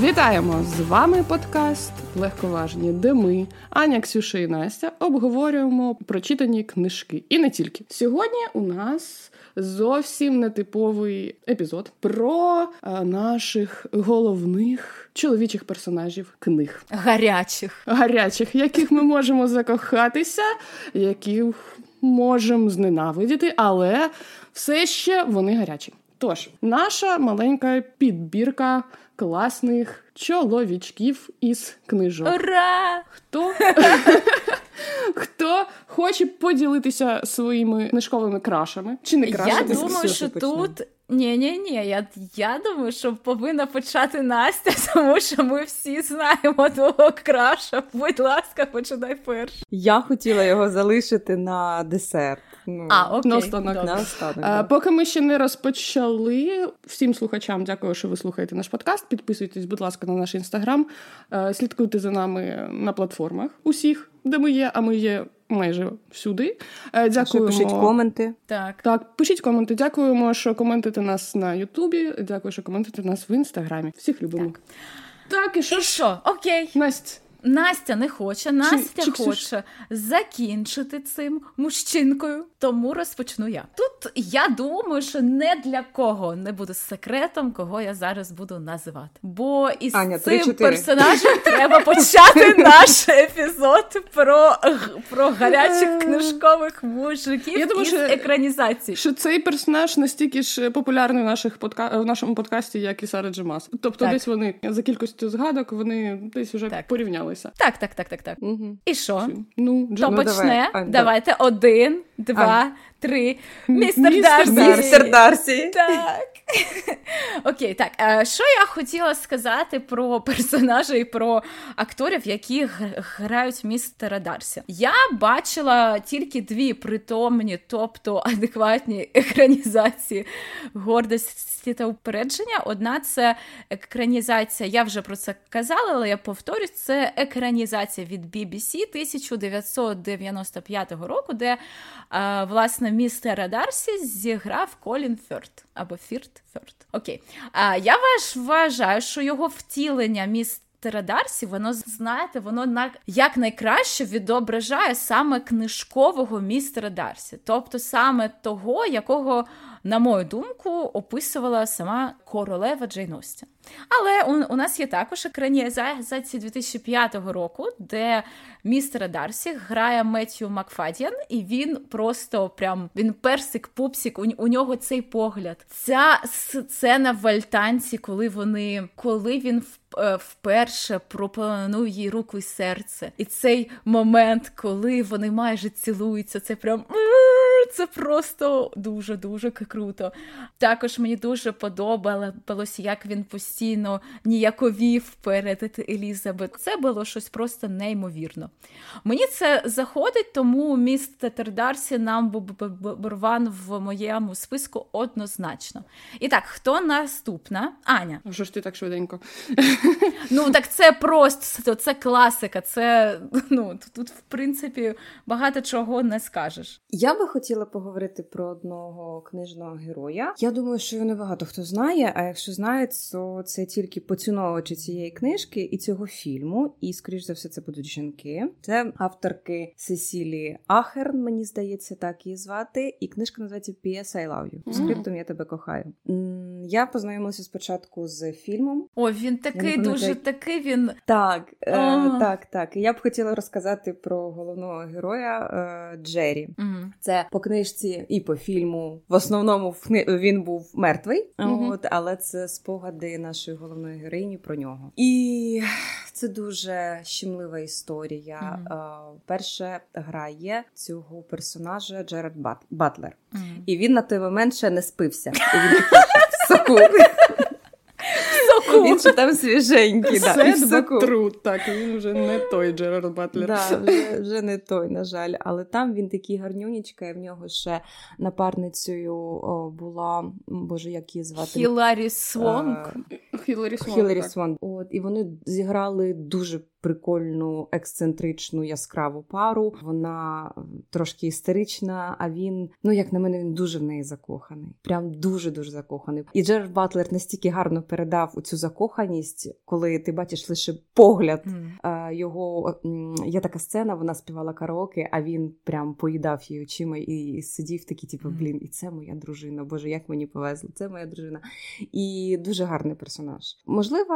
Вітаємо! З вами подкаст Легковажні, де ми, Аня, Ксюша і Настя, обговорюємо прочитані книжки. І не тільки. Сьогодні у нас зовсім нетиповий епізод про а, наших головних чоловічих персонажів книг. Гарячих. Гарячих, яких ми можемо закохатися, яких можемо зненавидіти, але все ще вони гарячі. Тож, наша маленька підбірка класних чоловічків із книжок. Ура! Хто Хто хоче поділитися своїми книжковими крашами? Чи не крашами? Я думаю, що тут. Ні, ні, ні, я я думаю, що повинна почати Настя, тому що ми всі знаємо того краша. Будь ласка, починай перш. Я хотіла його залишити на десерт. Ну, а, окей. Наостанок. Наостанок, а, Поки ми ще не розпочали. Всім слухачам дякую, що ви слухаєте наш подкаст. Підписуйтесь, будь ласка, на наш інстаграм. Слідкуйте за нами на платформах усіх, де ми є, а ми є. Майже всюди. Дякуємо. Пишіть коменти. Так, Так, пишіть коменти. Дякуємо, що коментуєте нас на Ютубі. Дякую, що коментуєте нас в інстаграмі. Всіх любимо. Так, так і що? І що? Окей. Настя. Настя не хоче, Настя чи, чи хоче закінчити цим мужчинкою, тому розпочну я. Тут я думаю, що не для кого не буде секретом, кого я зараз буду називати. Бо із Аня, цим 3-4. персонажем треба почати наш епізод про про гарячих книжкових мужиків я думаю, із що, екранізації. Що цей персонаж настільки ж популярний в наших подка... в нашому подкасті, як і Сара Джемас. Тобто, так. десь вони за кількістю згадок вони десь вже так. Порівняли. Так, так, так, так, так. Угу. І що? Ну, То ну, почне. давай. Давайте один, два, а. три. Містер. Дарсі. Містер Дарсі. Так. Окей, так. е, Що я хотіла сказати про персонажа і про акторів, які грають містера Дарсі? Я бачила тільки дві притомні, тобто адекватні екранізації гордості та упередження. Одна це екранізація, я вже про це казала, але я повторюсь, це екранізація від BBC 1995 року, де е, власне містера Дарсі зіграв Колін Ферт або Фірт Ферт. Окей. А я важ, вважаю, що його втілення містера Дарсі, воно знаєте, воно на як найкраще відображає саме книжкового містера Дарсі, тобто саме того, якого, на мою думку, описувала сама королева Джейн Остін. Але у, у нас є також екранізація 2005 року, де містера Дарсі грає Меттью Макфадіан, і він просто прям він персик-пупсик, у, у нього цей погляд. Ця сцена в альтанці, коли вони коли він вперше пропонує їй руку і серце. І цей момент, коли вони майже цілуються, це прям. Це просто дуже-дуже круто. Також мені дуже подобалося, як він постійно ніяковів перед Елізабет. Це було щось просто неймовірно. Мені це заходить, тому містер Дарсі нам Бурван в моєму списку однозначно. І так, хто наступна? Аня. А що ж ти так швиденько? Ну так це просто це класика. Це ну тут, в принципі, багато чого не скажеш. Я би хотіла поговорити про одного книжного героя. Я думаю, що його не багато хто знає. А якщо знає, то це тільки поціновувачі цієї книжки і цього фільму. І, скоріш за все, це будуть жінки. Це авторки Сесілі Ахерн, мені здається, так її звати. І книжка називається P.S. I love you. Скриптом я тебе кохаю. Я познайомилася спочатку з фільмом. О, він такий дуже такий він. Так, е, так, так. Я б хотіла розказати про головного героя е, Джері. Mm-hmm. Це по книжці і по фільму. В основному він був мертвий, mm-hmm. от, але це спогади нашої головної героїні про нього. І це дуже щемлива історія. Mm-hmm. Перше грає цього персонажа Джеред Бат- Батлер. І він на той момент ще не спився. І він соку. Він ще там свіженький. Це труд. Так, він вже не той Джерард Батлер. Да, вже, вже не той, на жаль. Але там він такий гарнюнічка, і в нього ще напарницею о, була, боже, як її звати? Хіларі Свонг. Хіларі Свонг. Хіларі Свонг. От і вони зіграли дуже прикольну, ексцентричну, яскраву пару. Вона трошки істерична, а він, ну як на мене, він дуже в неї закоханий. Прям дуже-дуже закоханий. І Джерард Батлер настільки гарно передав цю закоханість, коли ти бачиш лише погляд mm. його. Є така сцена, вона співала караоке, а він прям поїдав її очима і сидів такий, типу, блін, і це моя дружина. Боже, як мені повезло, це моя дружина. І дуже гарний персонаж. Можливо,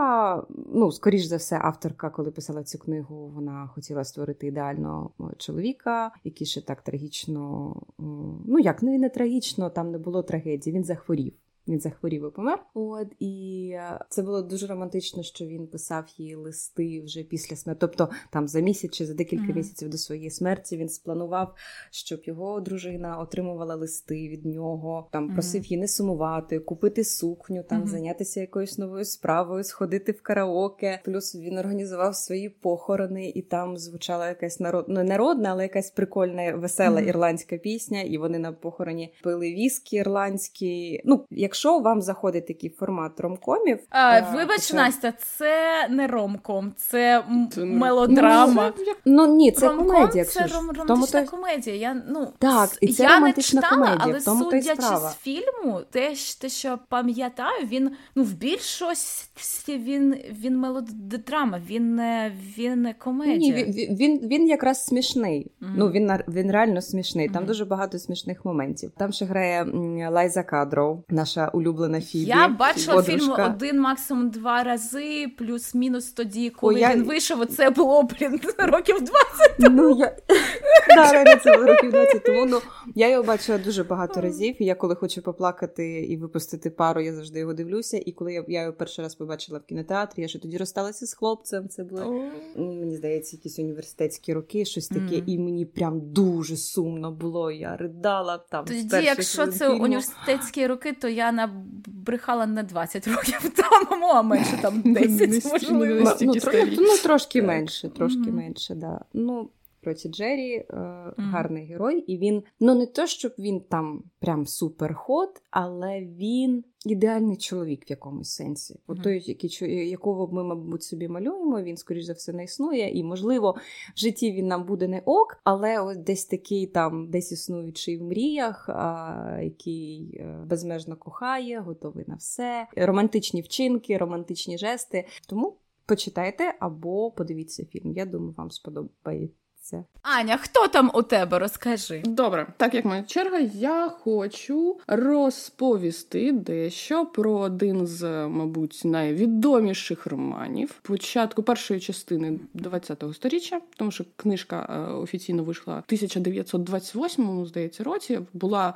ну скоріш за все, авторка, коли писала написала цю книгу, вона хотіла створити ідеального чоловіка, який ще так трагічно, ну як не, не трагічно, там не було трагедії. Він захворів. Він захворів і помер. От і е, це було дуже романтично, що він писав їй листи вже після смерті. Тобто там за місяць чи за декілька mm-hmm. місяців до своєї смерті він спланував, щоб його дружина отримувала листи від нього. Там mm-hmm. просив її не сумувати, купити сукню, там mm-hmm. зайнятися якоюсь новою справою, сходити в караоке. Плюс він організував свої похорони, і там звучала якась народ... ну, народна, але якась прикольна, весела ірландська пісня. І вони на похороні пили віскі ірландські. Ну як якщо вам заходить такий формат ромкомів, а, е, вибач, це... Настя, це не ромком, це, це мелодрама. Ну, ну ні, це ромком комедія. Це ром- романтична Тому комедія. Я ну так, і це я романтична не читала, комедія. Але тому судячи з фільму, те, те, що пам'ятаю, він ну в більшості він він мелодрама, він не він не комедія. Ні, він він, він якраз смішний. Mm-hmm. Ну він він реально смішний. Там mm-hmm. дуже багато смішних моментів. Там ще грає Лайза Кадроу, наша наша улюблена Фібі. Я бачила фільм один, максимум два рази, плюс-мінус тоді, коли О, я... він вийшов. Це було блін, років 20 тому. Ну, я... да, це було років 20 тому. Ну, я його бачила дуже багато разів. І я коли хочу поплакати і випустити пару, я завжди його дивлюся. І коли я, я його перший раз побачила в кінотеатрі, я ще тоді розсталася з хлопцем. Це було oh. мені здається, якісь університетські роки, щось таке, mm. і мені прям дуже сумно було. Я ридала там. Тоді, якщо це фільму. університетські роки, то я набрехала не 20 років тому, а менше там 10, можливо. Ну, ну, трошки менше, трошки менше, да. Ну, Проті Джері е, mm. гарний герой, і він ну не то, щоб він там прям суперход, але він ідеальний чоловік в якомусь сенсі. Mm. Той, який, якого ми, мабуть, собі малюємо, він, скоріш за все, не існує. І, можливо, в житті він нам буде не ок, але ось десь такий там, десь існуючий в мріях, а, який е, безмежно кохає, готовий на все, романтичні вчинки, романтичні жести. Тому. Почитайте або подивіться фільм. Я думаю, вам сподобається це. Аня, хто там у тебе? Розкажи. Добре, так як моя черга, я хочу розповісти дещо про один з, мабуть, найвідоміших романів початку першої частини ХХ століття, тому що книжка е, офіційно вийшла в 1928 здається, році. Була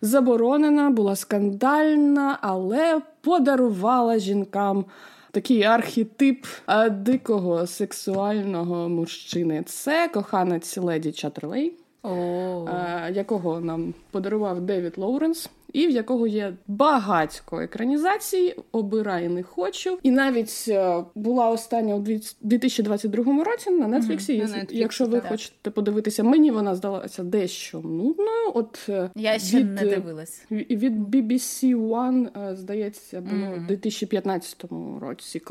заборонена, була скандальна, але подарувала жінкам такий архетип дикого сексуального мужчини. Це коханець леді Чатерлей, oh. якого нам подарував Девід Лоуренс і в якого є багатько екранізацій, обирай не хочу. І навіть е, була остання у 2022 році на Нетфліксі. Mm-hmm. Netflix, якщо ви так. хочете подивитися, мені вона здалася дещо нудною. От е, я ще від, не дивилась від BBC One, е, здається, було mm-hmm. у 2015 році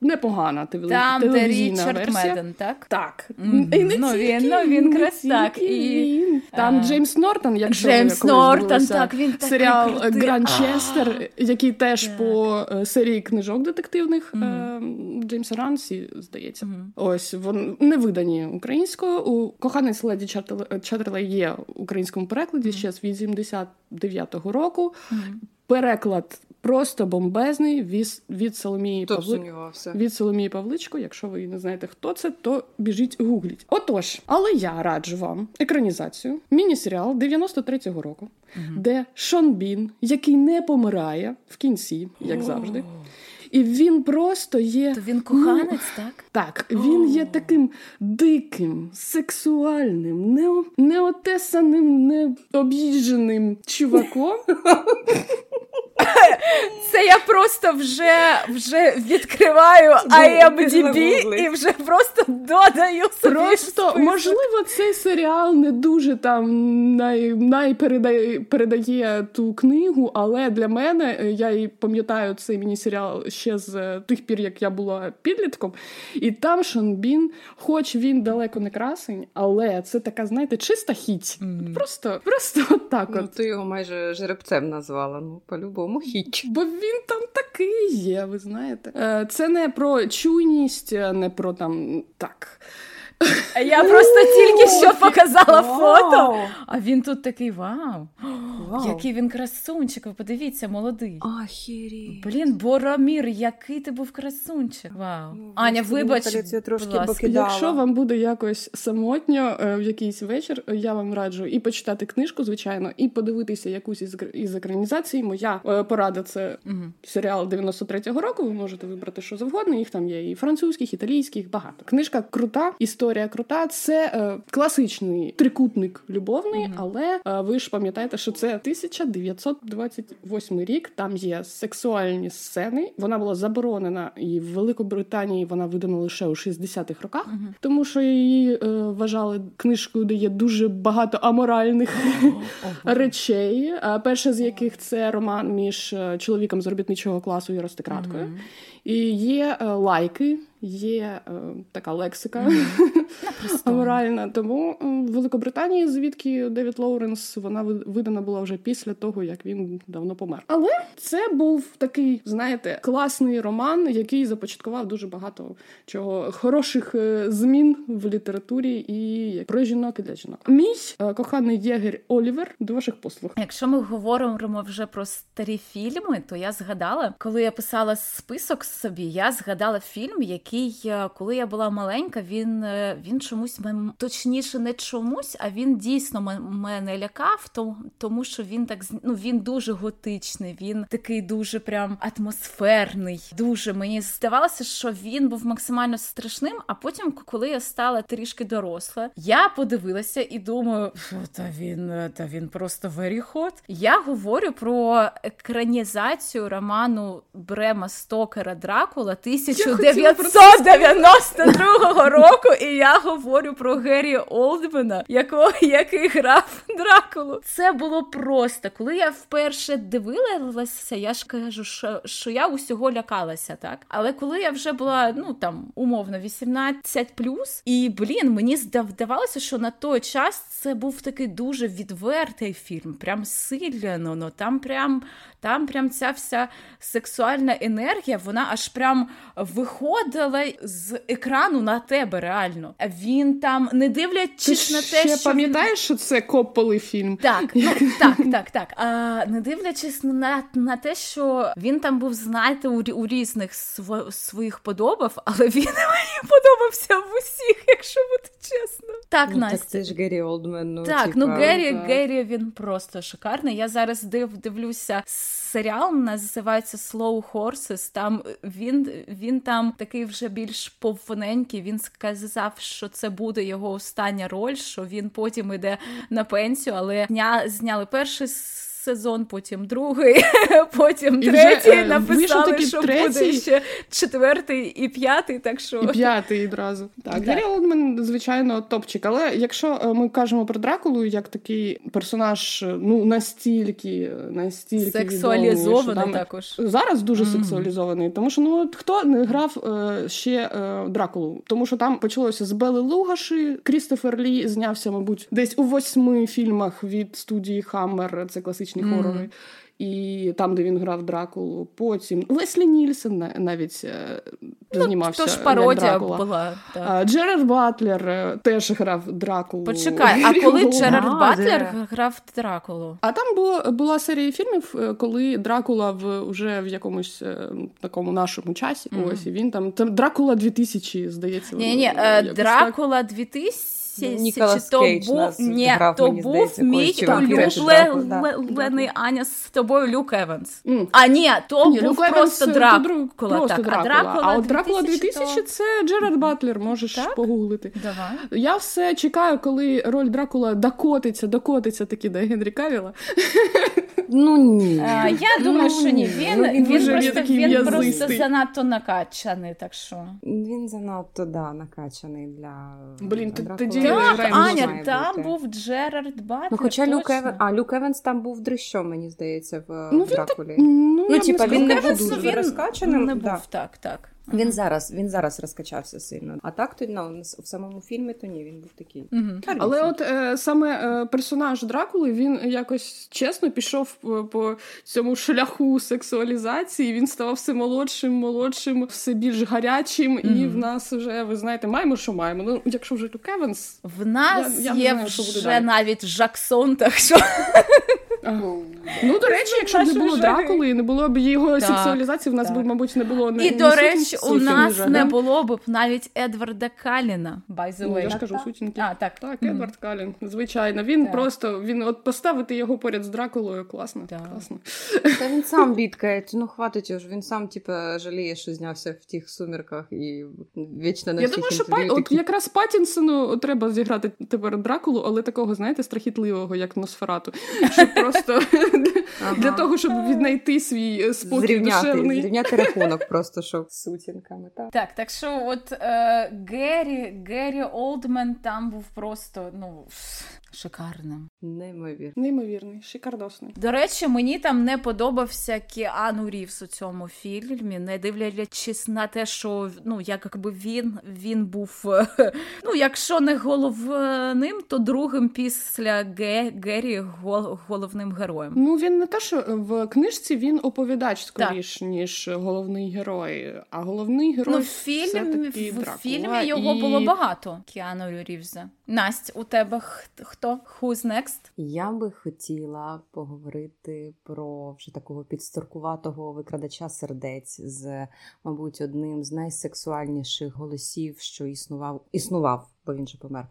непогана Там, де Річард версія. Меден, так? Так. Mm-hmm. І не ну, тільки, він, ну, він красак. І... Там а... Джеймс Нортон, якщо Джеймс Нортон, так, він серіал Гранчестер, який теж так. по е, серії книжок детективних mm-hmm. Джеймса Рансі, здається. Mm-hmm. Ось вони не видані українською. У коханець леді Чаттерлей є в українському перекладі ще з 89-го року. Переклад просто бомбезний від, від Соломії Павли... від Соломії Павличко. Якщо ви не знаєте, хто це, то біжіть гугліть. Отож, але я раджу вам екранізацію, міні-серіал 93-го року, угу. де Шон Бін, який не помирає в кінці, як завжди. І він просто є. То він коханець, ну, так? Так, він є таким диким, сексуальним, не, неотесаним, необ'їждженим чуваком. це я просто вже вже відкриваю IMDb і вже просто додаю собі. Просто можливо цей серіал не дуже там най, най передає, передає ту книгу, але для мене е, я і пам'ятаю цей міні-серіал ще з тих пір, як я була підлітком, і там Шон Бін, хоч він далеко не красень, але це така, знаєте, чиста хіть. Mm. Просто просто так. Ну, от. Ти його майже жеребцем назвала. Ну, по-любому хіть. Бо він там такий є, ви знаєте. Е, це не про чуйність, не про там так. Я просто тільки що показала фото, а він тут такий вау. Який він красунчик, ви подивіться, молодий. Ахірі. Блін, Боромір, який ти був красунчик. Вау. Ну, Аня, вибач. трошки Якщо вам буде якось самотньо е, в якийсь вечір, я вам раджу і почитати книжку, звичайно, і подивитися якусь із, із екранізацій. Моя е, порада це серіал 93-го року. Ви можете вибрати що завгодно. Їх там є і французьких, італійських, багато. Книжка крута, історія крута. Це е, класичний трикутник любовний, угу. але е, ви ж пам'ятаєте, що це 1928 рік. Там є сексуальні сцени. Вона була заборонена і в Великобританії вона видана лише у 60-х роках, uh-huh. тому що її е, вважали книжкою, де є дуже багато аморальних uh-huh. речей. А перша з яких це роман між е, чоловіком з робітничого класу і аристократкою. І є е, лайки є е, така лексика mm-hmm. аморальна. Тому в Великобританії, звідки Девід Лоуренс, вона видана була вже після того, як він давно помер. Але це був такий, знаєте, класний роман, який започаткував дуже багато чого хороших е, змін в літературі і про жінок і для жінок. Мій е, коханий єгер Олівер до ваших послуг. Якщо ми говоримо вже про старі фільми, то я згадала, коли я писала список собі, я згадала фільм, який е, коли я була маленька, він е, він чомусь точніше не чомусь, а він дійсно мене лякав, тому що він так ну, він дуже готичний, він такий дуже прям атмосферний. Дуже мені здавалося, що він був максимально страшним. А потім, коли я стала трішки доросла, я подивилася і думаю, та він е, та він просто hot. Я говорю про екранізацію роману Брема Стокера Дракула 1992 року, і я говорю про Геррі Олдмена, якого який грав Дракулу. Це було просто. Коли я вперше дивилася, я ж кажу, що що я усього лякалася, так. Але коли я вже була, ну там умовно, 18+, плюс, і блін, мені здавалося, що на той час це був такий дуже відвертий фільм, прям сильно. Ну там прям там прям ця вся сексуальна енергія, вона аж прям виходила з екрану на тебе реально. Він там, не дивлячись Ти на те, ще що пам'ятаєш, він... що це кополий фільм? Так, ну так, так, так. А не дивлячись на на те, що він там був, знаєте, у, у різних св... своїх подобав, але він мені подобався в усіх, якщо бути чесно. Так, ну, Настя. Так це ж Геррі Олдмен. Ну, так, ну Геррі, Геррі він просто шикарний. Я зараз див, дивлюся серіал, називається Slow Horses. Там він він там такий вже більш повненький. Він сказав, що це буде його остання роль, що він потім іде на пенсію, але зняли перший сезон, потім другий, потім і третій. Вже, написали, що третій... буде ще четвертий і п'ятий. Так що і п'ятий одразу. Так, Гаррі Олдман, звичайно, топчик. Але якщо е, ми кажемо про Дракулу, як такий персонаж, е, ну настільки, настільки сексуалізований відомий, там також зараз дуже mm-hmm. сексуалізований, тому що ну хто не грав е, ще е, Дракулу, тому що там почалося з Бели Лугоші. Крістофер Лі знявся, мабуть, десь у восьми фільмах від студії Хаммер. Це класичний класичні mm-hmm. хорори і там, де він грав Дракулу. Потім Леслі Нільсен навіть е, ну, знімався. Тож пародія була. Так. Джерард Батлер е, теж грав Дракулу. Почекай, а коли Джерард Батлер грав Дракулу? А там було, була серія фільмів, е, коли Дракула в уже в якомусь такому нашому часі. Mm-hmm. Ось і він там там Дракула 2000, здається. Ні, ні, Дракула 2000 Ніколас то Кейдж був, нас ні, грав, то був мій улюблений Аня з тобою Люк Еванс. Mm. А ні, то ні, був Люк просто Дракула. Просто так, Дракула. А Дракула, а от Дракула 2000 то... це Джерард Батлер, можеш так? погуглити. Давай. Я все чекаю, коли роль Дракула докотиться, докотиться таки до Генрі Кавіла. ну ні. А, я думаю, що ні. Він, Ну, він він, просто, він просто занадто накачаний, так що. Він занадто да, накачаний для. Блін, ти- тоді Так, Рейнс Аня, має там бути. був Джерард Батлер. Ну, хоча Люк Евен... А, Люк Евенс там був дрищом, мені здається, в Ну, ну, він Дракулі. Ну, я типа, він, він не був дуже він розкачаним, Не да. так, так. Він зараз, він зараз розкачався сильно. А так то ну, в самому фільмі то ні, він був такий. Мгм. Але от е, саме е, персонаж Дракули він якось чесно пішов по, по цьому шляху сексуалізації. Він ставав все молодшим, молодшим, все більш гарячим. І в нас вже ви знаєте, маємо, що маємо. Ну, якщо вже Люк Еванс, В нас Я- я є знаю, вже навіть Жаксон, так що ну до речі, якщо б не було Дракули і не було б його сексуалізації, в нас би, мабуть, не було і до речі, у нас не було б навіть Едварда Каліна. By the Ну, я ж кажу, сутінки. А, так. Так. Едвард Калін, звичайно. Він просто він от поставити його поряд з Дракулою класно. Класно. Та він сам бідкає, ну хватить уже. Він сам, типа, жаліє, що знявся в тих сумірках і вічно на Я думаю, що от якраз Паттінсону треба зіграти тепер Дракулу, але такого, знаєте, страхітливого, як Носферату. Щоб просто ага, для того, щоб віднайти свій е, спокій зрівняти, душевний. зрівняти рахунок просто, що з сутінками. Так. Так, так що от е, Геррі, Геррі Олдмен там був просто ну шикарним. Неймовірно. Неймовірний, шикардосний. До речі, мені там не подобався Кіану Рівс у цьому фільмі, не дивлячись на те, що ну якби він він був е, ну, якщо не головним, то другим після Ге, Геррі гол- головним героєм. Ну він не те, що в книжці він оповідач скоріш, ніж головний герой. А головний герой Ну, в фільмі, все-таки в Дракула. фільмі його І- було багато. Кіану Рівза. Настя, у тебе х- хто? Who's next? Я би хотіла поговорити про вже такого підстаркуватого викрадача сердець з, мабуть, одним з найсексуальніших голосів, що існував, існував, бо він же помер.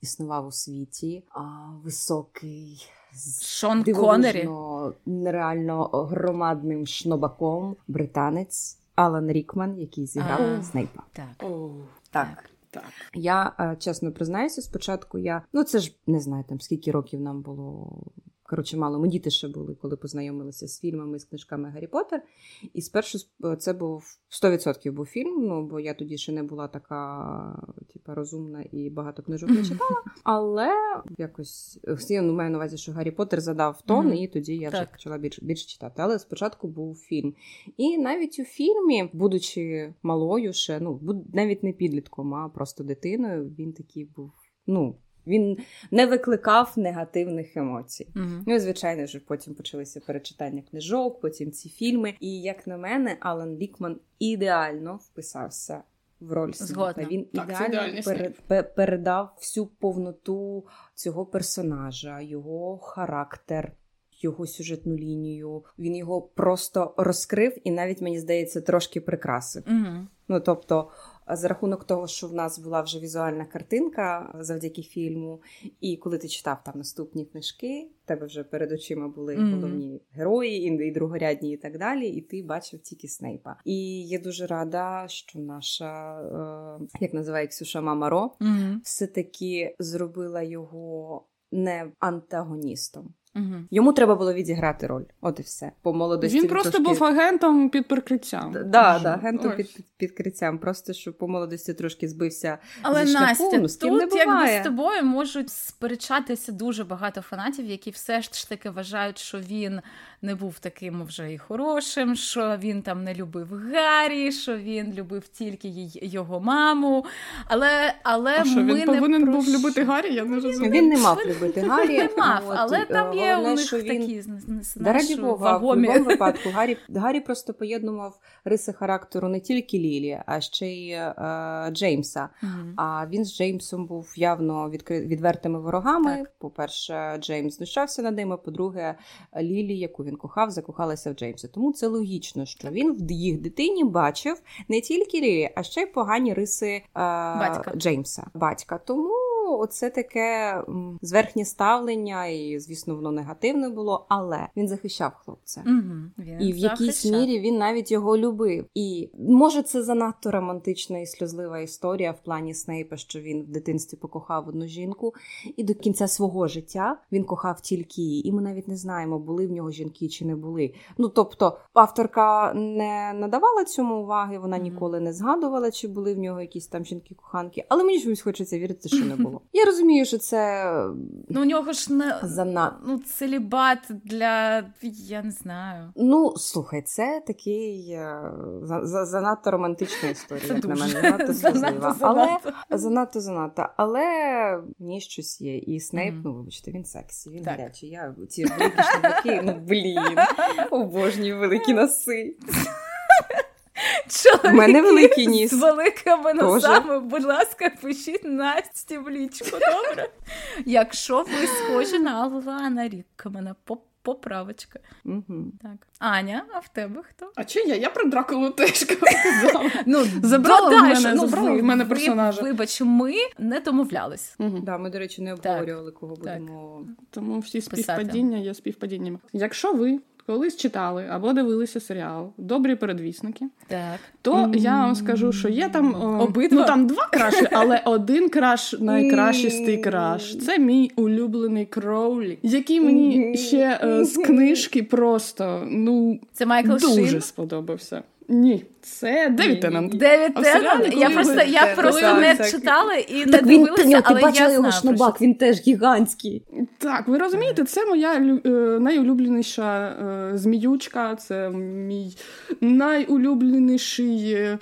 Існував у світі. А, високий, Шон Коннері. нереально громадним шнобаком, британець Алан Рікман, який зіграв А. Снейпа. Так. О, Так. так. Я е, чесно признаюся, спочатку я ну це ж не знаю там скільки років нам було. Коротше, мало ми діти ще були, коли познайомилися з фільмами, з книжками Гаррі Поттер. І спершу е, це був 100% був фільм. Ну бо я тоді ще не була така, типа, розумна і багато книжок не читала. Але якось всі ну, маю на увазі, що Гаррі Поттер задав тон, Мгм. і тоді я вже почала більше більше читати. Але спочатку був фільм. І навіть у фільмі, будучи малою, ще ну навіть не підлітком, а просто дитиною, він такий був. Ну він не викликав негативних емоцій. Мгм. Ну і звичайно ж, потім почалися перечитання книжок, потім ці фільми. І як на мене, Алан Лікман ідеально вписався. В роль. Згодна. Він Так, ідеально пере- Снейп. передав всю повноту цього персонажа, його характер, його сюжетну лінію. Він його просто розкрив і навіть мені здається трошки прикрасив. Мгм. Ну тобто, за рахунок того, що в нас була вже візуальна картинка завдяки фільму, і коли ти читав там наступні книжки, в тебе вже перед очима були Мгм. головні герої, і, другорядні, і так далі, і ти бачив тільки Снейпа. І я дуже рада, що наша, е, як називає Ксюша Мамаро, Мгм. все-таки зробила його не антагоністом. Мгм. Йому треба було відіграти роль. От і все. По молодості Він просто трошки... був агентом під прикриттям. Да, да, агентом під, під, підкриттям. Просто що по молодості трошки збився. Але зі шляху, Настя, ну, з ким не тут якби з тобою можуть сперечатися дуже багато фанатів, які все ж таки вважають, що він не був таким вже і хорошим, що він там не любив Гаррі, що він любив тільки їй- його маму. Але, але А що, ми він повинен не був любити Гаррі? Я не розумію. Він не мав любити Гаррі. Не мав, але там є головне, у них що він... такі знаєш, Да, раді Бога, в будь-якому випадку Гаррі, Гаррі просто поєднував риси характеру не тільки Лілі, а ще й е, Джеймса. Мгм. А він з Джеймсом був явно відкри... відвертими ворогами. Так. По-перше, Джеймс знущався над ними. По-друге, Лілі, яку він кохав, закохалася в Джеймса. Тому це логічно, що він в їх дитині бачив не тільки Лілі, а ще й погані риси е... Батька. Джеймса, батька. Тому оце таке зверхнє ставлення, і звісно, воно негативне було, але він захищав хлопця. Угу, він і в якійсь мірі він навіть його любив. І може це занадто романтична і сльозлива історія в плані Снейпа, що він в дитинстві покохав одну жінку, і до кінця свого життя він кохав тільки її. І ми навіть не знаємо, були в нього жінки чи не були. Ну тобто, авторка не надавала цьому уваги, вона ніколи не згадувала, чи були в нього якісь там жінки-коханки, але мені чомусь хочеться вірити, що не було. Я розумію, що це ну у нього ж не Занад... ну, целібат для я не знаю. Ну слухай, це такий е, за, за, занадто романтична історія, це як дуже. на мене, занадто сльозлива. Але занадто занадто. Але ні щось є. І Снейп, mm-hmm. ну вибачте, він сексі, він гарячий. Я ці великі шнурки, ну блін, обожнюю великі носи. Чоловіки У мене великий ніс. з великими носами, будь ласка, пишіть Насті в лічку, добре? Якщо ви схожі на Алана Ріккамена, поправочка. Угу. Так. Аня, а в тебе хто? А чи я? Я про Дракулу теж казала. Ну, забрала в мене, ну, забрали ви- в мене персонажа. Вибач, ми не домовлялись. Мгм. Да, ми, до речі, не обговорювали, кого будемо. Тому всі Писати. співпадіння є співпадіннями. Якщо ви колись читали або дивилися серіал Добрі передвісники, Так. то я вам скажу, що є там о, Обидва? ну там два краші, але один краш найкращий краш. Це мій улюблений Кроулі, який мені ще е, з книжки просто ну Це Майкл дуже Шин. сподобався. Ні, це Девід Теннант. Девід Теннант. Я просто, я просто Теннант, не так. читала і не Так він дивилася, Таню, ти але бачила я його шнобак, що він теж гігантський. Так, ви розумієте, це моя е, найулюбленіша е, зміючка, це мій найулюбленіший е,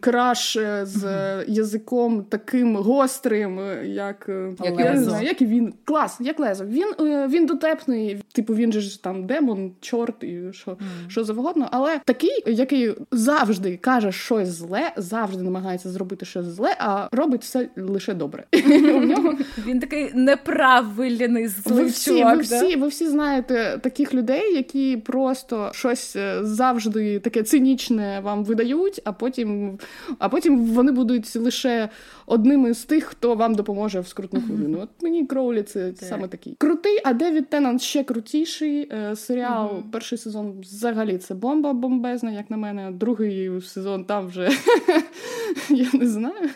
краш з е, язиком таким гострим, як, Як я не знаю, як і він. Клас, як лезо. Він, е, він дотепний, типу він же ж там демон, чорт і що, що завгодно. Але такий, який завжди каже щось зле, завжди намагається зробити щось зле, а робить все лише добре. У нього Він такий неправильний ви злий всі, чувак. ви, да? всі, ви всі знаєте таких людей, які просто щось е, завжди таке цинічне вам видають, а потім, а потім вони будуть лише одними з тих, хто вам допоможе в скрутну хвилину. От мені Кроулі це саме такий крутий, а Девід Теннант ще крутіший. Е, Серіал перший сезон взагалі це бомба бомбезна, як на мене. Другий сезон там вже я не знаю.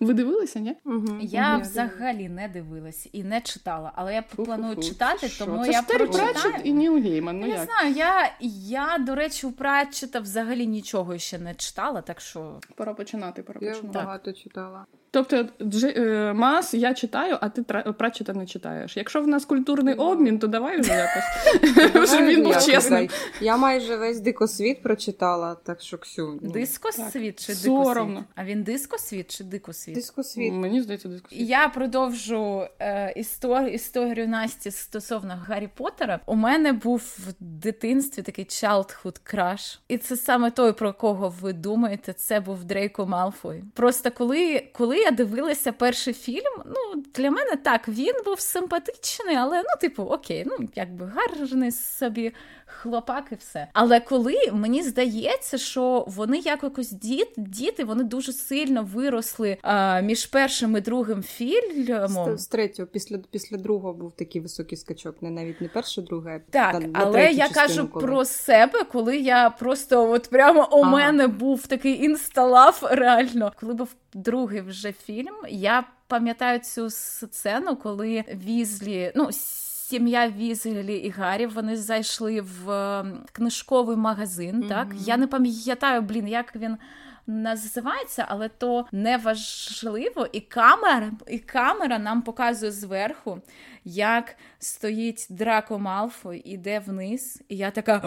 Ви дивилися, ні? Я взагалі не дивилась і не читала, але я планую Фу-фу-фу. читати, тому це я ж прочитаю. І Ніл Гейман. Ну Я як? не знаю, я, я, до речі, у Пратчета взагалі нічого ще не читала, так що Пора починати, пора Я починати. багато читала. Тобто, Дж- е, Мас я читаю, а ти Пратчета не читаєш. Якщо в нас культурний обмін, то давай вже якось. Щоб він був Я чесним. Я майже весь дикосвіт прочитала, так що Ксю. ну, дискосвіт чи дикосвіт? А він дискосвіт чи дикосвіт? Дискосвіт. Мені здається, дискусія. Я продовжу е, історію, історію Насті стосовно Гаррі Поттера. У мене був в дитинстві такий childhood crush. І це саме той, про кого ви думаєте, це був Дрейко Малфой. Просто коли, коли я дивилася перший фільм, ну для мене так він був симпатичний, але ну, типу, окей, ну якби гарний собі хлопак і все. Але коли мені здається, що вони якось діт, діти, вони дуже сильно виросли а, між першим і другим фільмом. З, з третього, після, після другого був такий високий скачок, не навіть не перший, другий, а Так, на але я кажу коли. про себе, коли я просто от прямо у Ага. мене був такий інсталав, реально. Коли був другий вже фільм, я пам'ятаю цю сцену, коли Візлі, ну. Сім'я Візелі і Гаррі вони зайшли в е, книжковий магазин. Так я не пам'ятаю, блін, як він називається, але то не важливо. І камера, і камера нам показує зверху, як стоїть Драко Малфой, іде вниз, і я така.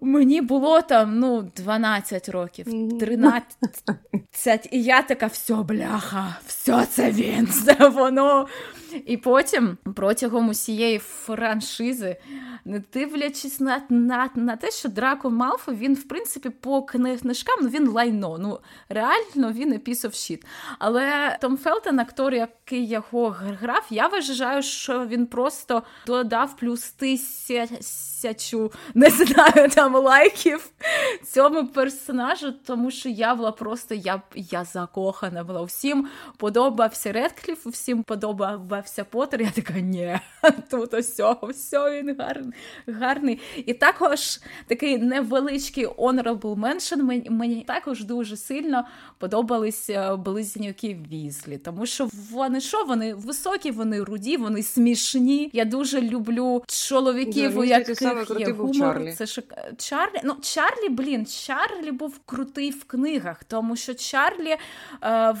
Мені було там ну 12 років, 13, і я така, все, бляха, все це він, це воно. І потім протягом усієї франшизи, не дивлячись на на, на те, що Драко Малфо, він, в принципі, по книжкам ну, він лайно. Ну, реально він of shit. Але Том Фелтон, актор, який його грав, я вважаю, що він просто додав плюс тисячу, не знаю, там лайків цьому персонажу, тому що я була просто я я закохана була. Всім подобався Редкліф, всім подобався Поттер. Я така, ні, тут ось, все, він гарний. Гарний. І також такий невеличкий honorable mention мені, мені також дуже сильно подобалися близнюки Візлі, тому що вони що, вони високі, вони руді, вони смішні. Я дуже люблю чоловіків, да, яких є гумор. Чарлі. Це шик... Чарлі. Ну, Чарлі, блін, Чарлі був крутий в книгах, тому що Чарлі е,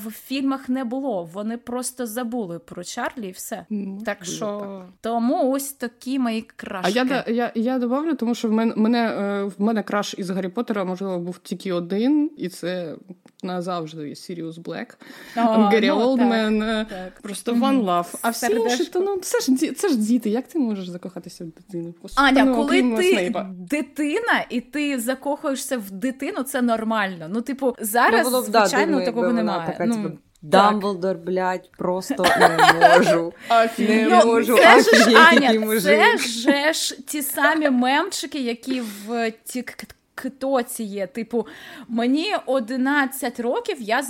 в фільмах не було. Вони просто забули про Чарлі і все. Можливо, так що так. тому ось такі мої крашки. А я я, я добавлю, тому що в мене мене в мене краш із Гаррі Поттера, можливо, був тільки один, і це назавжди Сіріус Блек. Гаррі Олдмен. Просто one love. А всі інші, то ну це ж це ж діти. Як ти можеш закохатися в дитину? Аня, ну, коли ти Снейпа. дитина і ти закохуєшся в дитину, це нормально. Ну, типу, зараз ну, було, звичайно да, такого немає. Дамблдор, блядь, просто не можу. Не ну, можу. Це ж Аня, це ж ті самі мемчики, які в Тіктоці є. Типу, мені 11 років я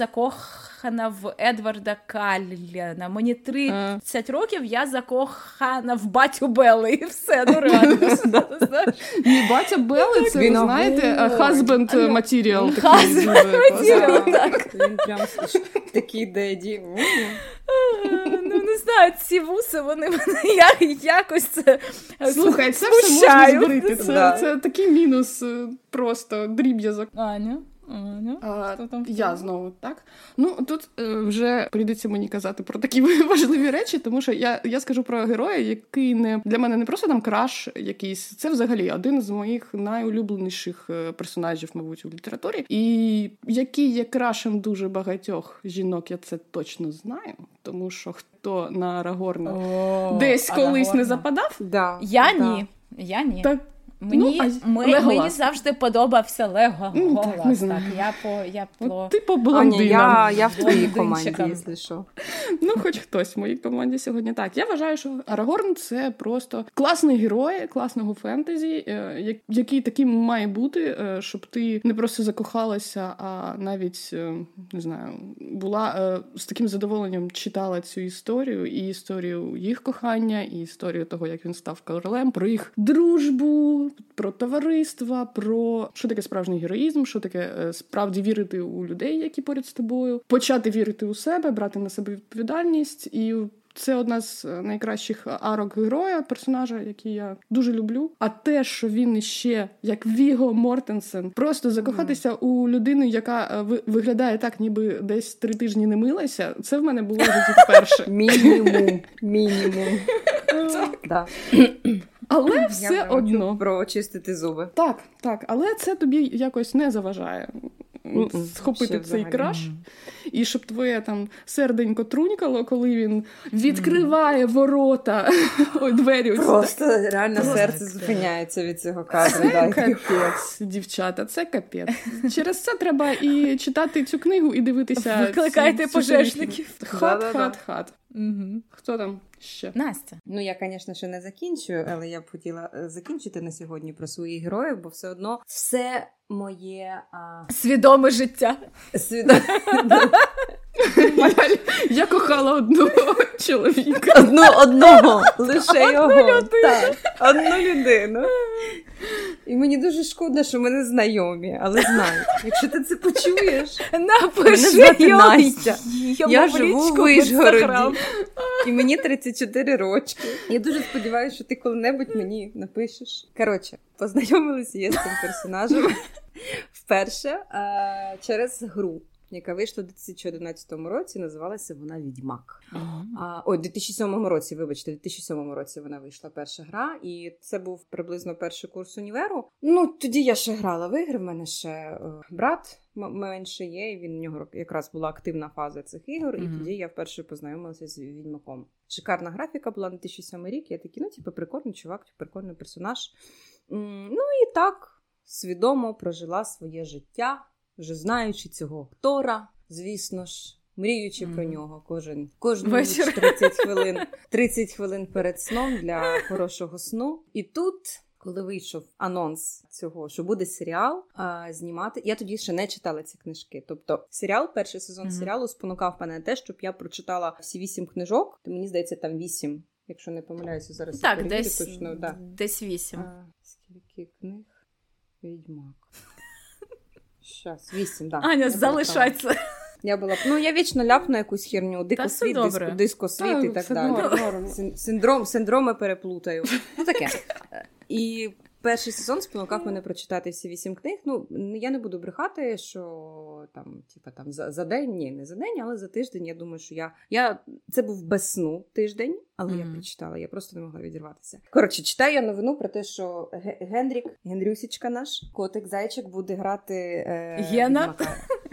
закохана в Едварда Калліна. Мені 30 років я закохана в батю Белли. І все, ну реально. Ні, батя Белли, це, ви знаєте, husband матеріал. Husband матеріал, так. Він прям такий деді. Ну, не знаю, ці вуси, вони мене якось це Слухай, це все можна зберити. Це, це такий мінус просто дріб'язок. Аня. А, я знову так. Ну тут е, вже прийдеться мені казати про такі важливі речі, тому що я я скажу про героя, який не для мене не просто там краш якийсь. Це взагалі один з моїх найулюбленіших персонажів, мабуть, у літературі, і який є крашем дуже багатьох жінок, я це точно знаю, тому що хто на Арагорна О, десь колись не западав, да, я да. ні. Я ні. так. Мені, ну, а ми, мені завжди подобався Лего. Ну, так, не так, я по я по Типу Аня, блондина. я, я в твоїй команді, якщо що. Ну, хоч хтось в моїй команді сьогодні так. Я вважаю, що Арагорн це просто класний герой класного фентезі, е, який таким має бути, е, щоб ти не просто закохалася, а навіть е, не знаю, була з таким задоволенням читала цю історію, і історію їх кохання, і історію того, як він став королем, про їх дружбу, про товариство, про що таке справжній героїзм, що таке е, справді вірити у людей, які поряд з тобою, почати вірити у себе, брати на себе відповідальність і. Це одна з е, найкращих арок героя, персонажа, який я дуже люблю. А те, що він іще, як Віго Мортенсен, просто закохатися у людину, яка е, виглядає так, ніби десь три тижні не милася. Це в мене було житті вперше. Мінімум. Мінімум. Да. Але Я все одно. хочу прочистити зуби. Так, так, але це тобі якось не заважає схопити цей краш, і щоб твоє там серденько трунькало, коли він відкриває ворота, двері. Просто реально Просто серце зупиняється від цього кадру. Це капець, дівчата, це капець. Через це треба і читати цю книгу, і дивитися. Викликайте пожежників. Хат, хат, хат. Хто там ще? Настя. Ну, я, звісно, ще не закінчую, але я б хотіла е, закінчити на сьогодні про своїх героїв, бо все одно все моє а, Свідоме життя. Свідоме. Я кохала одного чоловіка. Одну одного, лише його. Одну людину. І мені дуже шкода, що ми не знайомі, але знаю, якщо ти це почуєш, Напиши Настя. я живу в Вишгороді, і мені 34 рочки. Я дуже сподіваюся, що ти коли-небудь мені напишеш. Коротше, познайомилася я з цим персонажем вперше через гру. Яка вийшла у 2011 році. Називалася вона Відьмак. А, Ой, у 2007 році, вибачте, у 2007 році вона вийшла перша гра, і це був приблизно перший курс універу. Ну тоді я ще грала в ігри. В мене ще е, брат менше є. і Він у нього якраз була активна фаза цих ігор, mm-hmm. і тоді я вперше познайомилася з відьмаком. Шикарна графіка була на 2007 рік. Я такий, ну типу, прикольний чувак, прикольний персонаж. Ну і так свідомо прожила своє життя, вже знаючи цього актора, звісно ж. Мріючи mm. про нього кожен кожну Вечір. 30 хвилин 30 хвилин перед сном для хорошого сну. І тут коли вийшов анонс цього, що буде серіал а, знімати, я тоді ще не читала ці книжки. Тобто, серіал, перший сезон mm-hmm. серіалу спонукав мене на те, щоб я прочитала всі вісім книжок. То мені здається, там вісім. Якщо не помиляюся, зараз так, я десь точно да. десь вісім. А, Скільки книг? Відьмак. Щас, вісім, так. Аня, залишається. Я була ну я вічно ляпну якусь херню, дикосвіт, диско, дискосвіт і так далі. Синдром, синдроми переплутаю. Ну таке. І перший сезон спонукав мене прочитати всі вісім книг. Ну я не буду брехати, що там, типа там за за день, ні, не за день, але за тиждень. Я думаю, що я я це був без сну тиждень, але mm-hmm. я прочитала. Я просто не могла відірватися. Коротше, читаю я новину про те, що Генрік, Генрюсічка наш котик зайчик буде грати е, Гена.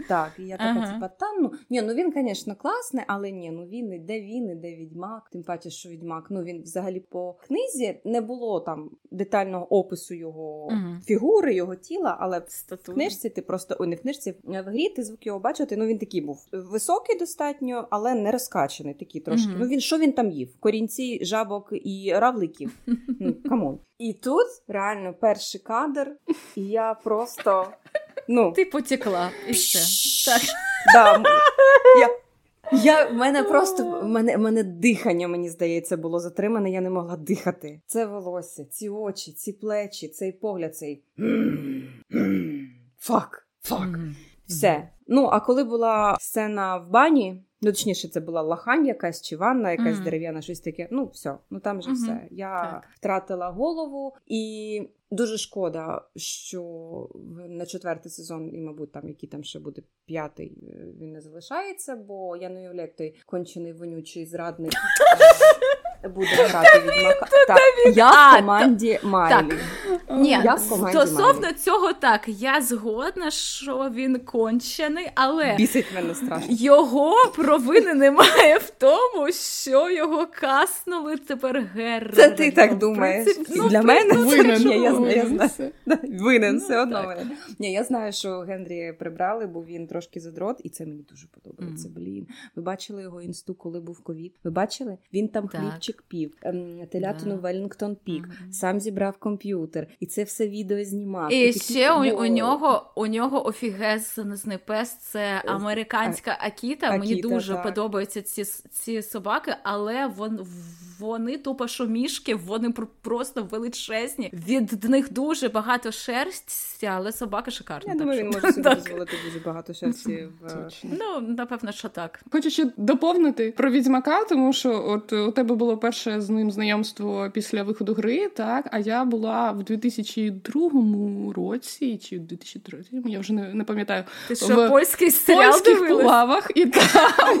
Так, і я така, ага. типа, та ну ні, ну він, звісно, класний, але ні, ну він іде він, іде відьмак. Тим паче, що відьмак. Ну він взагалі по книзі не було там детального опису його ага. фігури, його тіла, але Стату. в книжці ти просто ой, не в книжці в грі ти звук його бачити. Ну він такий був високий достатньо, але не розкачений. Такий трошки. Ага. Ну він що він там їв? Корінці, жабок і равликів. Ну come on. І тут реально перший кадр, і я просто. Ну, Ти потекла і все. Так. Да, я, я, в мене просто в мене, в мене дихання, мені здається, було затримане, я не могла дихати. Це волосся, ці очі, ці плечі, цей погляд, цей fuck, fuck. Все. Ну, а коли була сцена в бані, ну точніше, це була лахань якась чи ванна, якась mm-hmm. дерев'яна, щось таке. Ну, все, ну там же mm-hmm. все. Я так. втратила голову і Дуже шкода, що на четвертий сезон, і, мабуть, там який там ще буде п'ятий, е, він не залишається, бо я не уявляю, як той кончений вонючий зрадник буде грати відьмака. Так, Я в команді Майлі. Ні, я в команді Стосовно Майлі. цього так, я згодна, що він кончений, але бісить мене страшно. Його провини немає в тому, що його каснули тепер Герр. Це ти так думаєш? Ну, Для мене це я знаю. Винен все одно мене. Ні, я знаю, що Генрі прибрали, бо він трошки задрот, і це мені дуже подобається. Блін. Ви бачили його інсту, коли був ковід? Ви бачили? Він там хлібчик пів, ем, телятину Велінгтон пік, сам зібрав комп'ютер, і це все відео знімав. І ще у нього у нього офігезний пес, це американська Акіта. Мені дуже подобаються ці ці собаки, але вон вони тупо шумішки, вони просто величезні. Від них дуже багато шерсті, але собака шикарна. Я думаю, він може собі дозволити дуже багато шерсті. в... Ну, напевно, що так. Хочу ще доповнити про відьмака, тому що от у тебе було перше з ним знайомство після виходу гри, так, а я була в 2002 році чи в 2003, я вже не, не пам'ятаю. Ти що, в польський серіал польських плавах, і там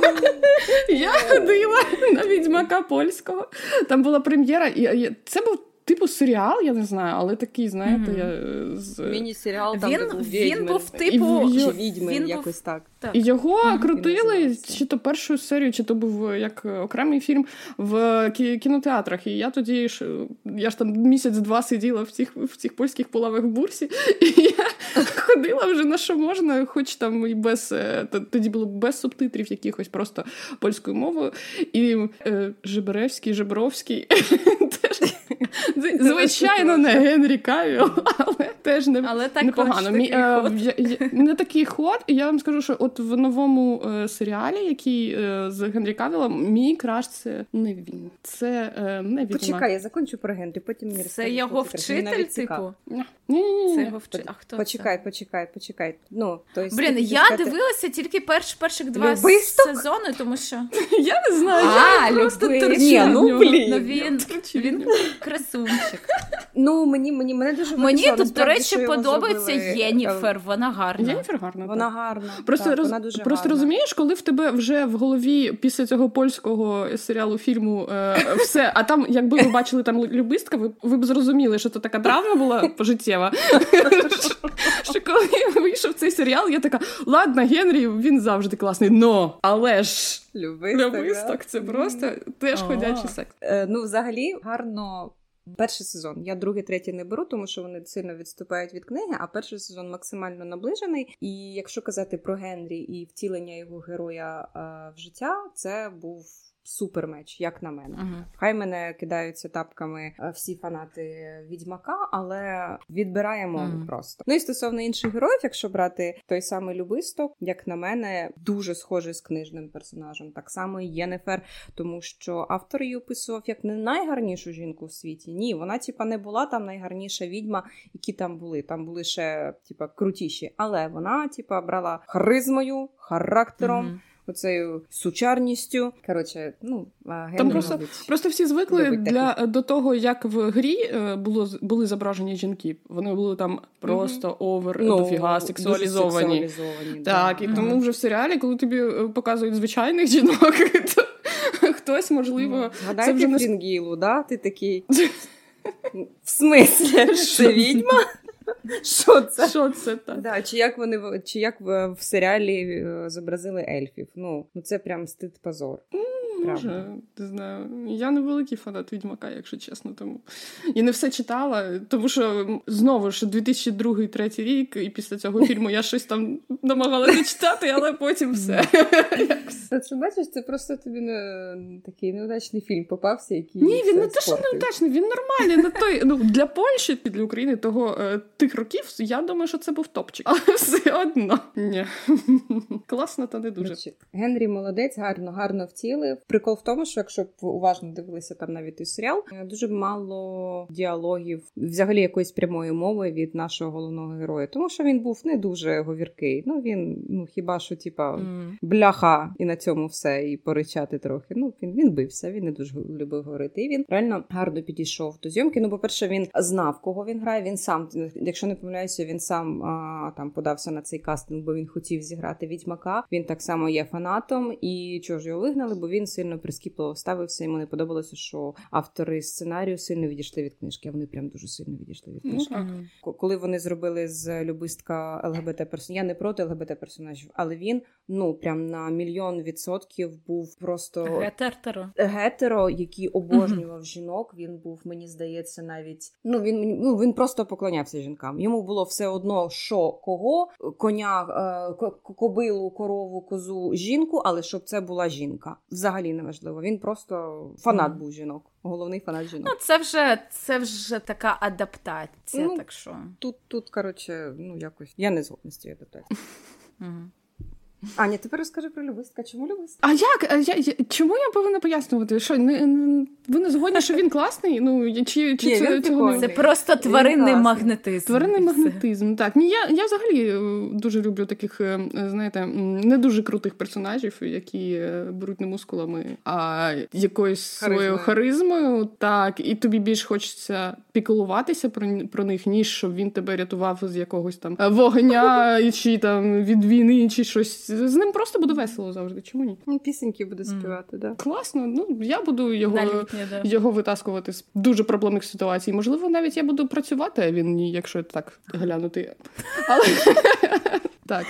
я ходила на відьмака польського. Там була прем'єра, і це був. Типу серіал, я не знаю, але такий, знаєте, mm-hmm. я з міні-серіал там він, де був він був типу і, відьми, він якось був... так. так. І його mm-hmm. крутили чи то першу серію, чи то був як окремий фільм в кінотеатрах. І я тоді ж я ж там місяць-два сиділа в цих в цих польських полавах бурсі, і я ходила вже на що можна, хоч там і без е, тоді було без субтитрів, якихось просто польською мовою. І е, Жебревський, Жебровський теж. Звичайно, не Генрі Кавіл, але теж не, але так непогано. Мі, такий ход. Я, я, не такий ход, і я вам скажу, що от в новому е, серіалі, який е, з Генрі Кавілом, мій краш це не він. Це е, не він. Почекай, я закончу про Генрі, потім мені Це його вчитель, типу? Ні-ні-ні. Це його вчитель. А хто Почекай, це? почекай, почекай. Ну, то есть, Блін, я сказати... дивилася тільки перш, перших два Любисток? сезони, тому що. Я не знаю, а, я просто ну, блін. Ну, він, він красунчик. Ну, мені мені мене дуже Мені тут, до речі, подобається Єніфер. Вона гарна. Єніфер гарна. Вона гарна. Просто так, роз... вона дуже просто гарна. розумієш, коли в тебе вже в голові після цього польського серіалу фільму е, все, а там, якби ви бачили там любистка, ви, ви б зрозуміли, що це така травма була пожиттєва. Що коли вийшов цей серіал, я така, ладно, Генрі, він завжди класний, но, але ж. Любисток, Любисток це просто теж ходячий секс. Е, ну, взагалі, гарно. Перший сезон. Я другий, третій не беру, тому що вони сильно відступають від книги, а перший сезон максимально наближений. І якщо казати про Генрі і втілення його героя е, в життя, це був супер меч, як на мене. Мгм. Хай мене кидаються тапками е, всі фанати відьмака, але відбираємо Мгм. просто. Ну і стосовно інших героїв, якщо брати той самий Любисток, як на мене, дуже схожий з книжним персонажем. Так само і Єнефер, тому що автор її описував як не найгарнішу жінку в світі. Ні, вона типа не була там найгарніша відьма, які там були. Там були ще типа крутіші. Але вона, типа, брала харизмою, характером. Мгм. Оцею сучарністю. Коротше, ну а Там просто, мабуть, просто всі звикли для до того, як в грі е, було були зображені жінки. Вони були там просто овер, ну, дофіга сексуалізовані. сексуалізовані, Так, да. і Мгм. тому вже в серіалі, коли тобі е, показують звичайних жінок, то хтось, можливо, Ну, це вже не Фрінгілу, да? Ти такий. В смислі? Це відьма? Що це? що це так? Да, чи як вони чи як в, в серіалі е, зобразили ельфів? Ну, ну це прям стид позор. Може, не знаю. Я не великий фанат відьмака, якщо чесно, тому і не все читала, тому що знову ж 2002-2003 рік, і після цього фільму я щось там намагалася читати, але потім все. Це бачиш, це просто тобі не такий неудачний фільм попався, який Ні, він не те, що неудачний, він нормальний. На той ну для Польщі для України того е, тих років. Я думаю, що це був топчик, але все одно ні. Класно, та не дуже. Генрі молодець, гарно, гарно втілив. Прикол в тому, що якщо б ви уважно дивилися там навіть той серіал, е, дуже мало діалогів, взагалі якоїсь прямої мови від нашого головного героя, тому що він був не дуже говіркий. Ну він ну хіба що, типа. Мгм. Бляха, і на цьому все, і поричати трохи. Ну він він бився, він не дуже любив говорити. І він реально гарно підійшов до зйомки. Ну, по-перше, він знав, кого він грає. Він сам, якщо не помиляюся, він сам а, там подався на цей кастинг, бо він хотів зіграти відьмака. Він так само є фанатом. І чого ж його вигнали? Бо він сильно прискіпливо ставився. Йому не подобалося, що автори сценарію сильно відійшли від книжки. А вони прям дуже сильно відійшли від Ну, книжки. так. Мгм. Коли вони зробили з любистка ЛГБТ персонажів, я не проти ЛГБТ персонажів, але він ну прям на мільйон відсотків був просто Гетертеро. гетеро, який обожнював жінок. Він був, мені здається, навіть ну він ну він просто поклонявся жінкам. Йому було все одно, що кого коня, е, кобилу, корову, козу, жінку, але щоб це була жінка. Взагалі не важливо. Він просто фанат був жінок, головний фанат жінок. Ну, це вже це вже така адаптація, Ну, так що. Тут, тут, коротше, ну якось я не згодна з цією адаптацією. Аня, тепер розкажи про любистка. Чому любистка? А як? А я, я- чому я повинна пояснювати? Що не, не- ви не згодні, що він класний? Ну чи, чи Ні, це він цього не. Це просто тваринний магнетизм. Тваринний магнетизм. Так, ні, я, я взагалі е, дуже люблю таких, е, знаєте, не дуже крутих персонажів, які е, беруть не мускулами, а якоюсь своєю Харизмою. Так, і тобі більш хочеться піклуватися про, про них, ніж щоб він тебе рятував з якогось там вогня чи там від війни, чи щось. З ним просто буде весело завжди. Чому ні? Ну, Пісеньки буде співати, да. Класно, ну я буду його. Літнє. Його витаскувати з дуже проблемних ситуацій. Можливо, навіть я буду працювати, а він ні, якщо так глянути. Але так.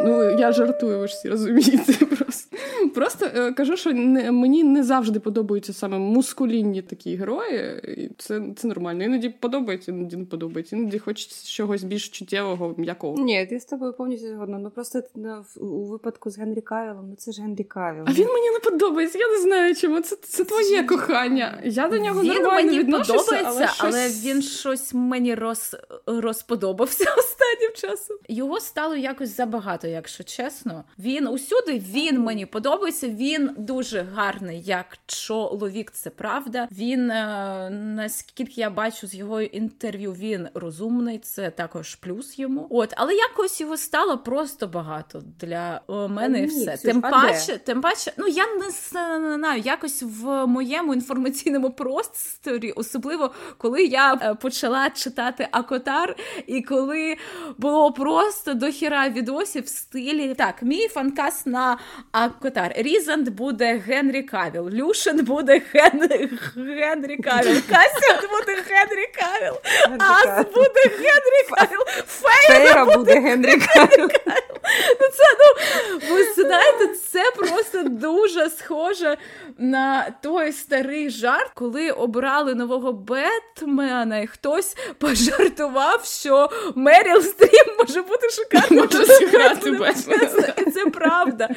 Ну, я жартую, ви ж всі розумієте. Просто, просто е, кажу, що не, мені не завжди подобаються саме мускулінні такі герої. І це, це нормально. Іноді подобається, іноді не подобається. Іноді хочеться чогось більш чуттєвого, м'якого. Ні, я з тобою повністю згодна. Ну просто ну, у випадку з Генрі Кавілом, ну це ж Генрі Кавіл. А він мені не подобається. Я не знаю чому. Це, це твоє кохання. Я до нього Він нормально мені відношуся, подобається, але, але, він щось мені роз, розподобався останнім часом. Його стало якось забагато, якщо чесно. Він усюди він мені подобається. Подобається. Він дуже гарний, як чоловік, це правда. Він е, наскільки я бачу з його інтерв'ю, він розумний. Це також плюс йому. От, але якось його стало просто багато для мене. і все тим паче, тим паче, ну я не знаю, якось в моєму інформаційному просторі, особливо коли я е, почала читати Акотар, і коли було просто дохіра відосів в стилі так, мій fan cast на Акотар. Різанд буде Генрі Кавіл, Люсієн буде Ген... Генрі Кавіл, Касіан буде Генрі Кавіл, Аз буде Генрі Кавіл, Фейра буде Генрі Кавіл. Ну, це, ну, ви знаєте, це просто дуже схоже на той старий жарт, коли обрали нового Бетмена, і хтось пожартував, що Меріл Стрім може бути шикарним. Може зіграти Бетмена. І це правда.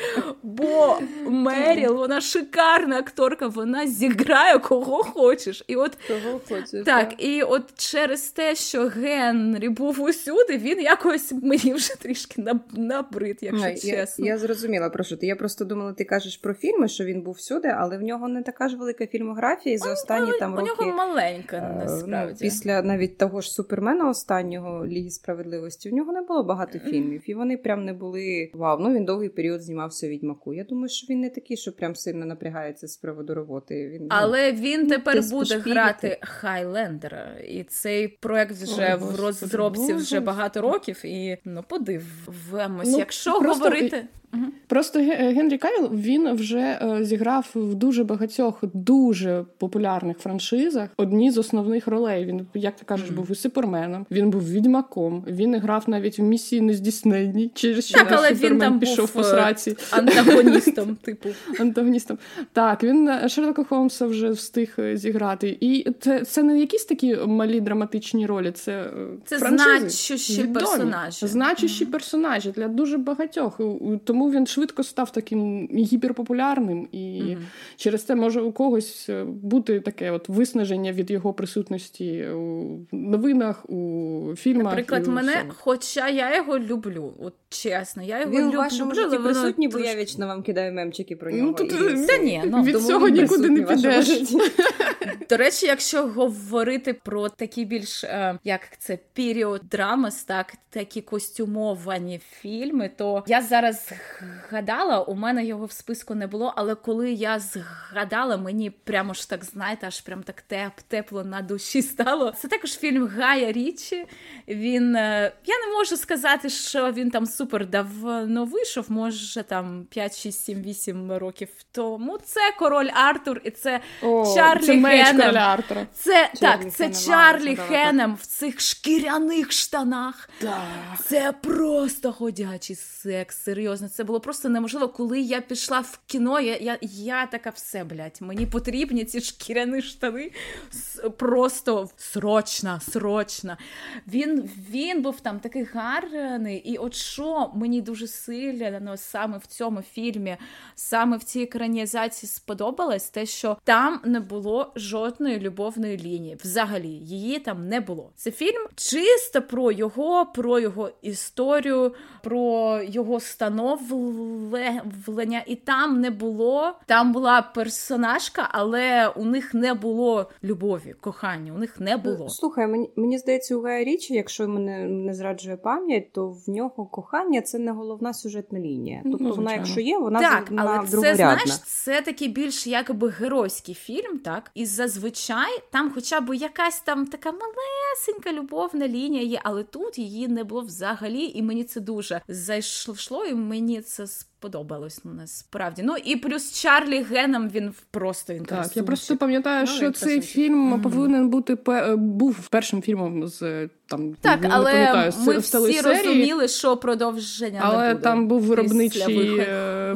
Бо Меріл, вона шикарна акторка, вона зіграє кого хочеш. І от кого хочеш. Так, і от через те, що Генрі був усюди, він якось мені вже трішки набрид, якщо я, чесно. Я, я зрозуміла про що ти. Я просто думала, ти кажеш про фільми, що він був всюди, але в нього не така ж велика фільмографія за останні ну, там у роки. У нього маленька, ну, насправді. Ну, після навіть того ж супермена останнього Ліги справедливості. В нього не було багато фільмів, і вони прям не були вау. Ну він довгий період знімався відьмаку. Я думаю, що він не такий, що прям сильно напрягається з приводу роботи. Він але він ну, тепер буде грати Хайлендера, і цей проект вже Ой, в розробці вже багато років. І ну подивимось, ну, якщо просто... Просто Генрі Кавіл він вже е, зіграв в дуже багатьох дуже популярних франшизах. Одні з основних ролей. Він, як ти кажеш, був і суперменом, він був відьмаком. Він грав навіть в місії нездійсненній, через що так, але Супермен він там пішов був по сраці. антагоністом. Типу антагоністом. Так, він е, Шерлока Холмса вже встиг е, зіграти. І це це не якісь такі малі драматичні ролі. Це це франшизи. значущі персонажі. Значущі mm-hmm. персонажі для дуже багатьох. Тому він швидко став таким гіперпопулярним, і mm-hmm. через це може у когось е, бути таке от виснаження від його присутності у новинах, у фільмах. Наприклад, і у мене, всьому. хоча я його люблю, от чесно, я його він люблю. у вашому житті присутній, бо я вічно вам кидаю мемчики про нього. Ну, тут, і Та ні, ну, від цього нікуди не підеш. До речі, якщо говорити про такі більш е, як це період драмас, так такі костюмовані фільми, то я зараз згадала, у мене його в списку не було, але коли я згадала, мені прямо ж так знаєте, аж прям так теп, тепло на душі стало. Це також фільм Гая Річі. Він е, я не можу сказати, що він там супер давно вийшов, може там 5, 6, 7, 8 років тому. Це король Артур і це О, Чарлі це Хенем. Артура. Це Чарлі так, це Хенем, Чарлі Хенем в цих шкіряних штанах. Так. Це просто ходячий секс. Серйозно, це було просто неможливо. Коли я пішла в кіно, я я, я така все, блядь, мені потрібні ці шкіряні штани. Просто срочно, срочно. Він він був там такий гарний. І от що мені дуже сильно ну, саме в цьому фільмі, саме в цій екранізації сподобалось, те, що там не було жодної любовної лінії. Взагалі, її там не було. Це фільм чисто про його, про його історію, про його становлення. І там не було. Там була персонажка, але у них не було любові, кохання. У них не було. Слухай, мені мені здається, у Гая Річі, якщо мене не зраджує пам'ять, то в нього кохання це не головна сюжетна лінія. Тобто ну, вона, якщо є, вона так, вона але це знаєш, це такий більш якби геройський фільм, так і зазвичай там, хоча б якась там така малесенька любовна лінія є, але тут її не було взагалі, і мені це дуже зайшло, і мені це сподобалось ну, насправді. Ну і плюс Чарлі Геном він просто він Так, я просто пам'ятаю, що цей фільм mm-hmm. повинен бути був першим фільмом з там так, не але пам'ятаю, ми всі розуміли, що продовження але не буде там був виробничий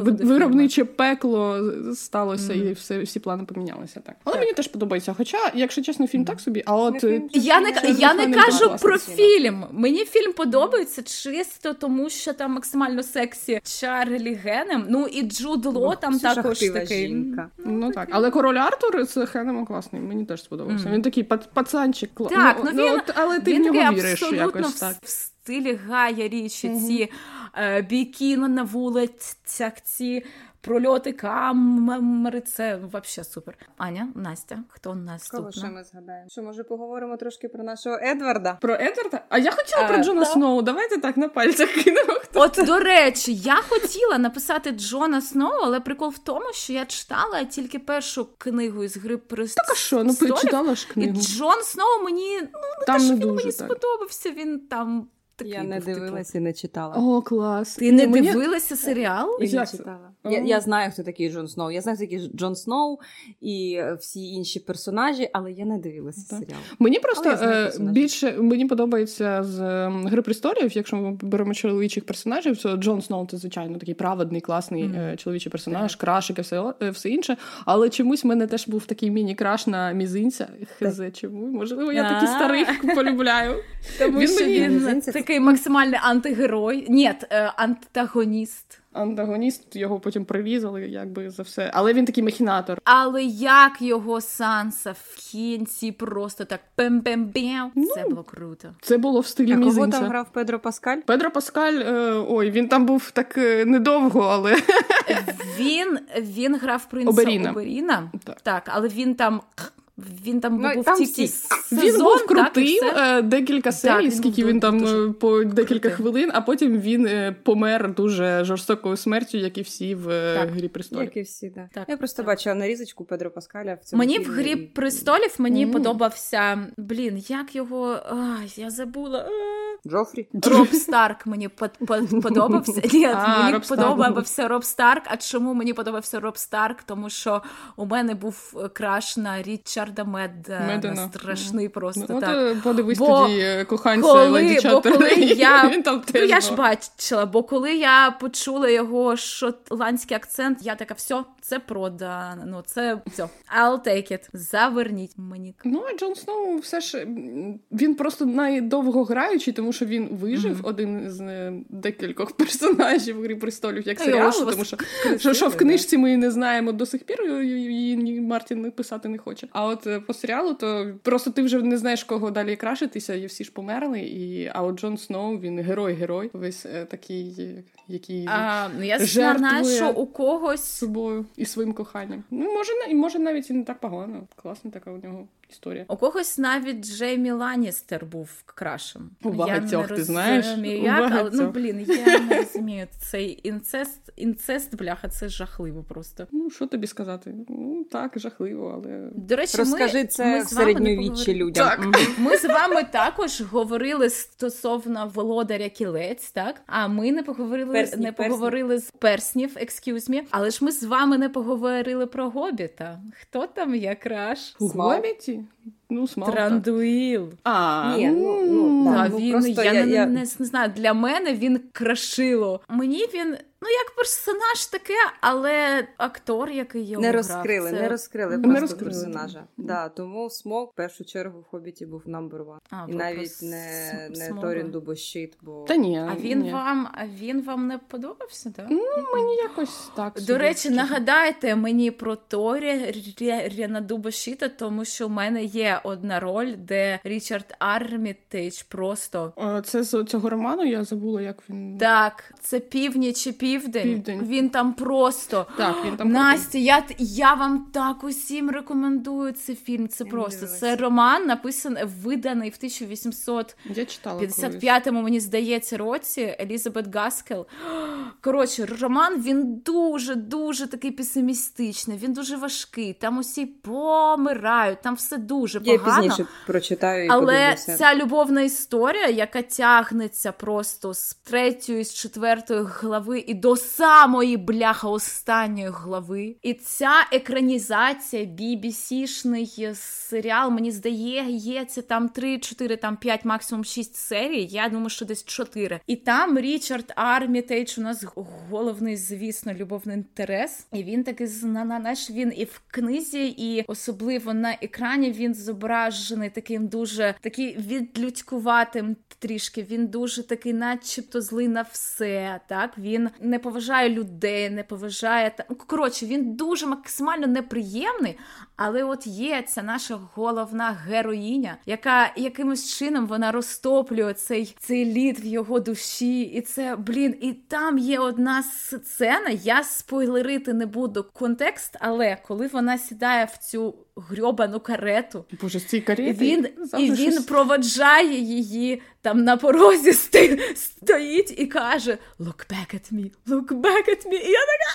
виробниче пекло сталося, mm-hmm. і все всі плани помінялися. Так, але так. мені теж подобається. Хоча, якщо чесно, фільм mm-hmm. так собі. А от я не я не кажу про фільм. Мені фільм подобається чисто тому, що там максимально сексі Чарлі Генем. Ну і Джуд Ло там також такий. Жінка. Ну так, але король Артур з Хенем класний. Мені теж сподобався. Він такий пацанчик. Так, ну, ну він але ти він в нього такий віриш абсолютно якось так. в стилі Гая Річі, ці е, бікіни на вулицях, ці прольоти камери. Це взагалі супер. Аня, Настя, хто наступна? Кого ще ми згадаємо? Що може поговоримо трошки про нашого Едварда? Про Едварда? А я хотіла А, про Джона так. Сноу. Давайте так на пальцях кинемо. Хто От до речі, я хотіла написати Джона Сноу, але прикол в тому, що я читала тільки першу книгу із гри Так а що, ну почитала ж І. Джон Сноу мені ну не Там те, що не він дуже мені так. сподобався. Він там такий Я не був, типу. і не читала. О, клас. Ти не мені- дивилася серіал? І не читала. Я, я знаю, хто такий Джон Сноу. Я знаю, хто такий Джон Сноу і всі інші персонажі, але я не дивилася Так. серіал. Мені просто знаю е, більше мені подобається з е, гри престолів, якщо ми беремо чоловічих персонажів, то Джон Сноу це звичайно такий праведний, класний е, чоловічий персонаж, крашик і все, е, все інше. Але чомусь в мене теж був такий міні-краш на мізинця. Хз, чому? Можливо, я такі А. старих полюбляю. Тому Він що мені- він Мізинця- такий максимальний антигерой. Ні, е, антагоніст. Антагоніст його потім прирізали, якби за все. Але він такий махінатор. Але як його Санса в кінці просто так пем-пем-бем. Це було круто. Це було в стилі А кого там грав Педро Паскаль? Педро Паскаль, е, ой, він там був так е, недовго, але Він, він грав принца Оберіна. Оберіна. Так. Так. але він там. Він там Ну, був там тільки сезон, він був так, все. е, декілька серій, він був скільки дуже- він там дуже е, по декілька крутий. хвилин, а потім він е, помер дуже жорстокою смертю, як і всі в е, Так. грі престолів. Як і всі, да. Так, я просто так. бачила нарізочку Педро Паскаля в цьому Мені в грі престолів мені Мгм. подобався. Блін, як його. Ай, я забула. Джофрі. Роб Старк мені под- под- подобався. Ні, А, мені Роб Старк. подобався Роб Старк. А чому мені подобався Роб Старк? Тому що у мене був краш на Річарда Меддена. Медена. Страшний просто Ну, так. то подивись Бо тоді е, коханця коли- бо коли я- він там Ну, я ж бачила, бо коли я почула його шотландський акцент, я така, все, це продано, ну це все. I'll take it. Заверніть мені. Ну, а Джон Сноу все ж він просто найдовгограючий, тому що він вижив Мгм. один з е, декількох персонажів грі престолів як серіалу, тому що красивий, що, що в книжці ми не знаємо до сих пір, її Мартін писати не хоче. А от е, по серіалу, то просто ти вже не знаєш, кого далі крашитися, і всі ж померли. І а от Джон Сноу він герой-герой, весь е, такий, е, який А, ну я Жертвує. знаю, що у когось собою і своїм коханням. Ну може може навіть і не так погано. Класна така у нього історія. У когось навіть Джеймі Ланністер був крашем. У багатьох, я не ти знаєш? У як, але, ну блін, я не розумію. Цей інцест, інцест, бляха, це жахливо просто. Ну, що тобі сказати? Ну, так, жахливо, але. До речі, Розкажи ми, це ми в середньовіччі людям. Так. Ми з вами також говорили стосовно володаря кілець, так? А ми не поговорили, Перснів, не перснів. поговорили з перснів, excuse me, але ж ми з вами не поговорили про гобіта. Хто там є краш? У Смал. Гобіті? Ну, смал. Трандуїл. А, Ні, ну, ну, Да, Да, ну, він просто я, я- не, я- Не, не знаю. Для мене він крашило. Мені він ну як персонаж таке, але актор, який його Не грав, розкрили, це... не розкрили Не просто розкрили. персонажа. Да, тому Смок в першу чергу в Хобіті був number one. А, І навіть не, не. Торін Дубощит, бо Та ні. А він ні. вам, а він вам не подобався, так? Ну, мені якось так. До речі, нагадайте мені про Торі Ріна Дубашіта, тому що в мене є одна роль, де Річард Армітейдж просто Це з цього роману, я забула, як він. так, це північ і південь. Південь. Він там просто Так, він там Настя, я, я вам так усім рекомендую цей фільм. Це Я просто це роман, написаний, виданий в 1855 Я читала. колись. 55-му, мені здається, році Елізабет Гаскел. Коротше, роман він дуже дуже такий песимістичний, він дуже важкий. Там усі помирають, там все дуже я пізніше прочитаю і Але подивлюся. ця любовна історія, яка тягнеться просто з третьої, з четвертої глави і до самої бляха останньої глави. І ця екранізація BBC-шний серіал, мені здається, там 3, 4, там 5, максимум 6 серій. Я думаю, що десь 4. І там Річард Армітейдж у нас головний, звісно, любовний інтерес. І він такий зна- знаєш, він і в книзі, і особливо на екрані він зображений таким дуже такий відлюдькуватим трішки. Він дуже такий, начебто, злий на все. Так він не поважає людей, не поважає та коротше, він дуже максимально неприємний. Але от є ця наша головна героїня, яка якимось чином вона розтоплює цей цей лід в його душі, і це блін, і там є одна сцена. Я спойлерити не буду контекст, але коли вона сідає в цю грьобану карету, Боже, ці карети, він і він щось... проваджає її там на порозі стоїть і каже: Look back at me, look back at me. І я така.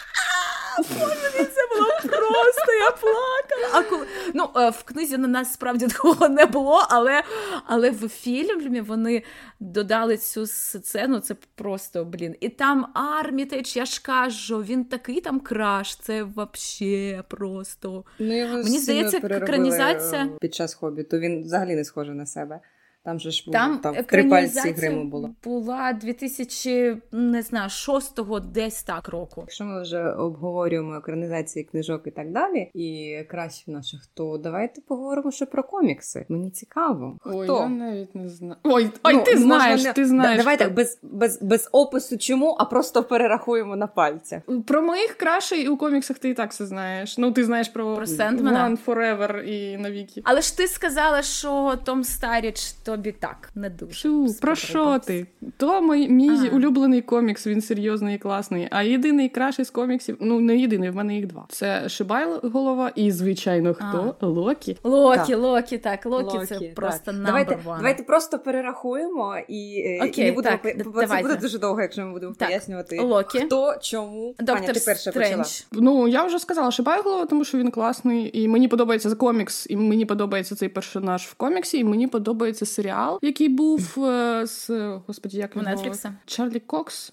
Боже, це було просто, я плакала. А коли... Ну, е, В книзі на нас справді такого не було, але але в фільмі вони додали цю сцену, це просто, блін. І там Армітеч, я ж кажу, він такий там краш, це вообще просто. Ну, його Мені здається, екранізація під час хобіту він взагалі не схожий на себе. Там же ж там, там три пальці гриму було. Була 2000, не знаю, 6-го десь так року. Якщо ми вже обговорюємо екранізації книжок і так далі, і краще наших, то давайте поговоримо ще про комікси. Мені цікаво. Хто? Ой, я навіть не знаю. Ой, ой, ну, ти знаєш, не... ти знаєш. Давайте без без, без опису чому, а просто перерахуємо на пальцях. Про моїх крашей у коміксах ти і так все знаєш. Ну, ти знаєш про, про. One Forever і навіки. Але ж ти сказала, що Том Старіч то тобі так не дуже. Шу, про що ти? То мій, мій улюблений комікс, він серйозний і класний. А єдиний кращий з коміксів, ну не єдиний, в мене їх два. Це Шибайголова, і звичайно, хто? А. Локі. Локі, так. Локі, так, Локі, Локі це так. просто number давайте, one. Давайте просто перерахуємо і, е, Окей, і не будемо так, це буде дуже довго, якщо ми будемо так. пояснювати. Локі. Хто, чому. Доктор Аня, ти перша почала. Ну, я вже сказала Шибайголова, тому що він класний, і мені подобається комікс, і мені подобається цей персонаж в коміксі, і мені подобається серіал, який був е, з господі, як його? Нетфлікса. Чарлі Кокс,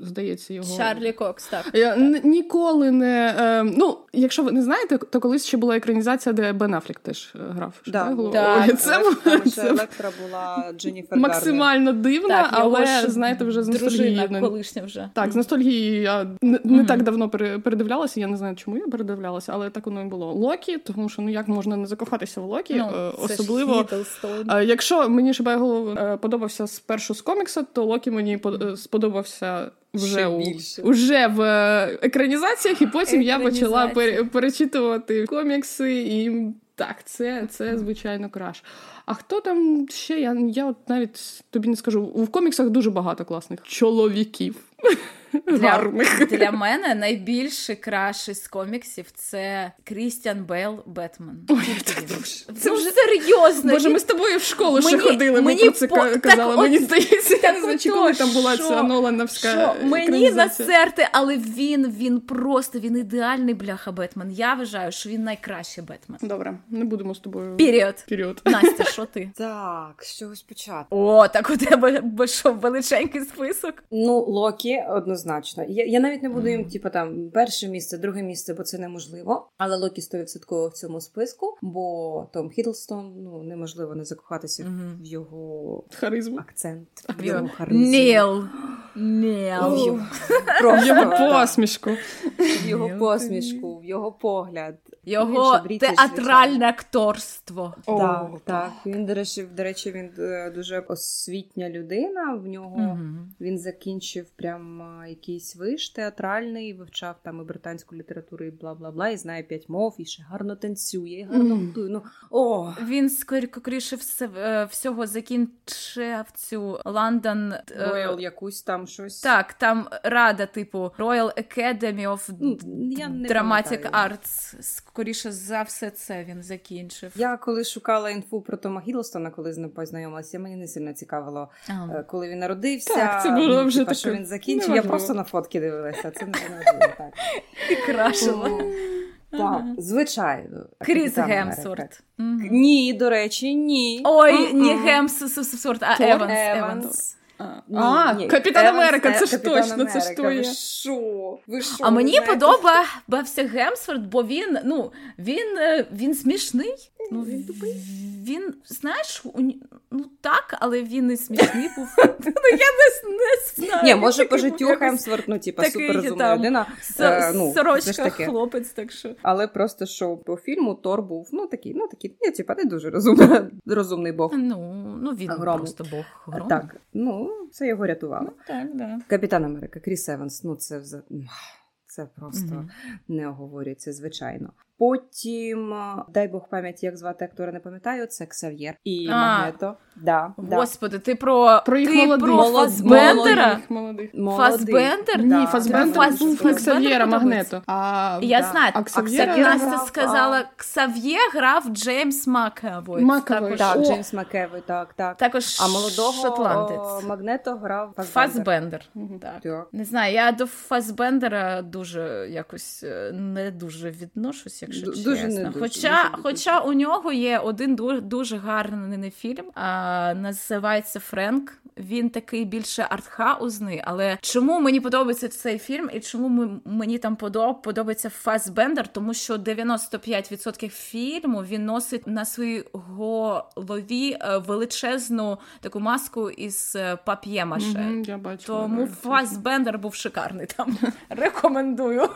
здається, його Чарлі Кокс, так. Я н- ніколи не е, ну, якщо ви не знаєте, то колись ще була екранізація, де Бен Аффлек теж е, грав. Да. Да. Ой, це там ще Електра була Дженніфер максимально дивна, так, але знаєте, вже з ностальгією. колишня вже. Так, з ностальгією я не, не так давно передивлялася. Я не знаю, чому я передивлялася, але так воно і було. Локі, тому що ну як можна не закохатися в Локі, ну, е, особливо якщо мені ще Е, подобався спершу з комікса, то Локі мені е, сподобався вже у, уже в е, екранізаціях, і потім я почала перечитувати комікси, і так, це це звичайно краш. А хто там ще? Я я от навіть тобі не скажу. В коміксах дуже багато класних чоловіків. Для для мене найбільший краш з коміксів це Крістіан Бейл Бетмен. Ой, Це вже серйозно. Боже, ми з тобою в школу ще ходили. Ми про це казали. Мені здається, я не знаю, коли там була ця Нолановська Мені на серце, але він він просто він ідеальний бляха Бетмен. Я вважаю, що він найкращий Бетмен. Добре, не будемо з тобою. Піріод. Піріод. Настя, що ти? Так, з чогось почати. О, так у тебе що, величенький список. Ну, Локі однозначно однозначно. Я я навіть не буду їм, типу, там перше місце, друге місце, бо це неможливо. Але Локі 100% в цьому списку, бо Том Хідлстон ну неможливо не закохатися mm-hmm. в його харизму акцент. В його харизму. Ніл. Ніл. В його посмішку. В його посмішку, в його погляд. Його театральне акторство. Так, так. Він, до речі, до речі, він е, дуже освітня людина. В нього він закінчив прям якийсь виш театральний, вивчав там і британську літературу, і бла бла бла, і знає п'ять мов, і ще гарно танцює, і гарно готує. Mm. Ну, о! Він скоріше е, всього закінчив цю Лондон Royal е, якусь там щось. Так, там рада, типу Royal Academy of ну, я не Dramatic Arts. Скоріше за все, це він закінчив. Я коли шукала інфу про Тома Гідлстона, коли з ним познайомилася, мені не сильно цікавило, а. коли він народився. Так, це було вже типу, що він закінчив. Я просто на фотки дивилася. Це не так. І крашила. Так, звичайно. Кріс Гемсворт. Ні, до речі, ні. Ой, не Гемсворт, а Еванс. Еванс. А, ні, Капітан Америка, це ж точно, це ж твоє. шо? Ви шо? А мені подобався Гемсворт, бо він, ну, він, е, він смішний. Ну, Він, тупий. він знаєш, ну так, але він і смішний був. Ну, я не, знаю. Ні, може по життю Хемсворт, ну, типа, там, людина. Е, Сорочка хлопець, так що. Але просто що по фільму Тор був, ну такий, ну такий, ні, типа, не дуже розумний бог. Ну, ну він просто бог грому. Так, ну, це його рятувало. Ну, так, да. Капітан Америка, Кріс Еванс, ну це вза- це просто Мгм. не оговорюється, звичайно. Потім, дай Бог пам'яті, як звати актора, не пам'ятаю, це Ксав'єр і А. Магнето. Да, да. Господи, ти про, Про їх ти молодих. про Молодих. Фасбендера? Молодих. Фасбендер? Ні, Фасбендер да, був Фасбендер Ксав'єра. Магнето. А Я Да. знаю, А Ксав'єра Ксав'єра грав, Настя а- сказала, Ксав'є грав Джеймс Макевой. Макевой. Також, Так, О. Джеймс Макевой, так, так. також А молодого шотландець. Магнето грав Фасбендер. Фасбендер. Так. Не знаю, я до Фасбендера дуже якось е, не дуже відношусь, якщо чесно. дуже не дуже, хоча, дуже, хоча у нього є один дуже, дуже гарний фільм, а, називається Френк. Він такий більше артхаузний, але чому мені подобається цей фільм і чому ми- мені там подоб- подобається Фасбендер? Тому що 95% фільму він носить на своїй голові е, величезну таку маску із е, пап'є-маше. Мгм, Я бачу. Тому Фасбендер був шикарний там. Рекомендую.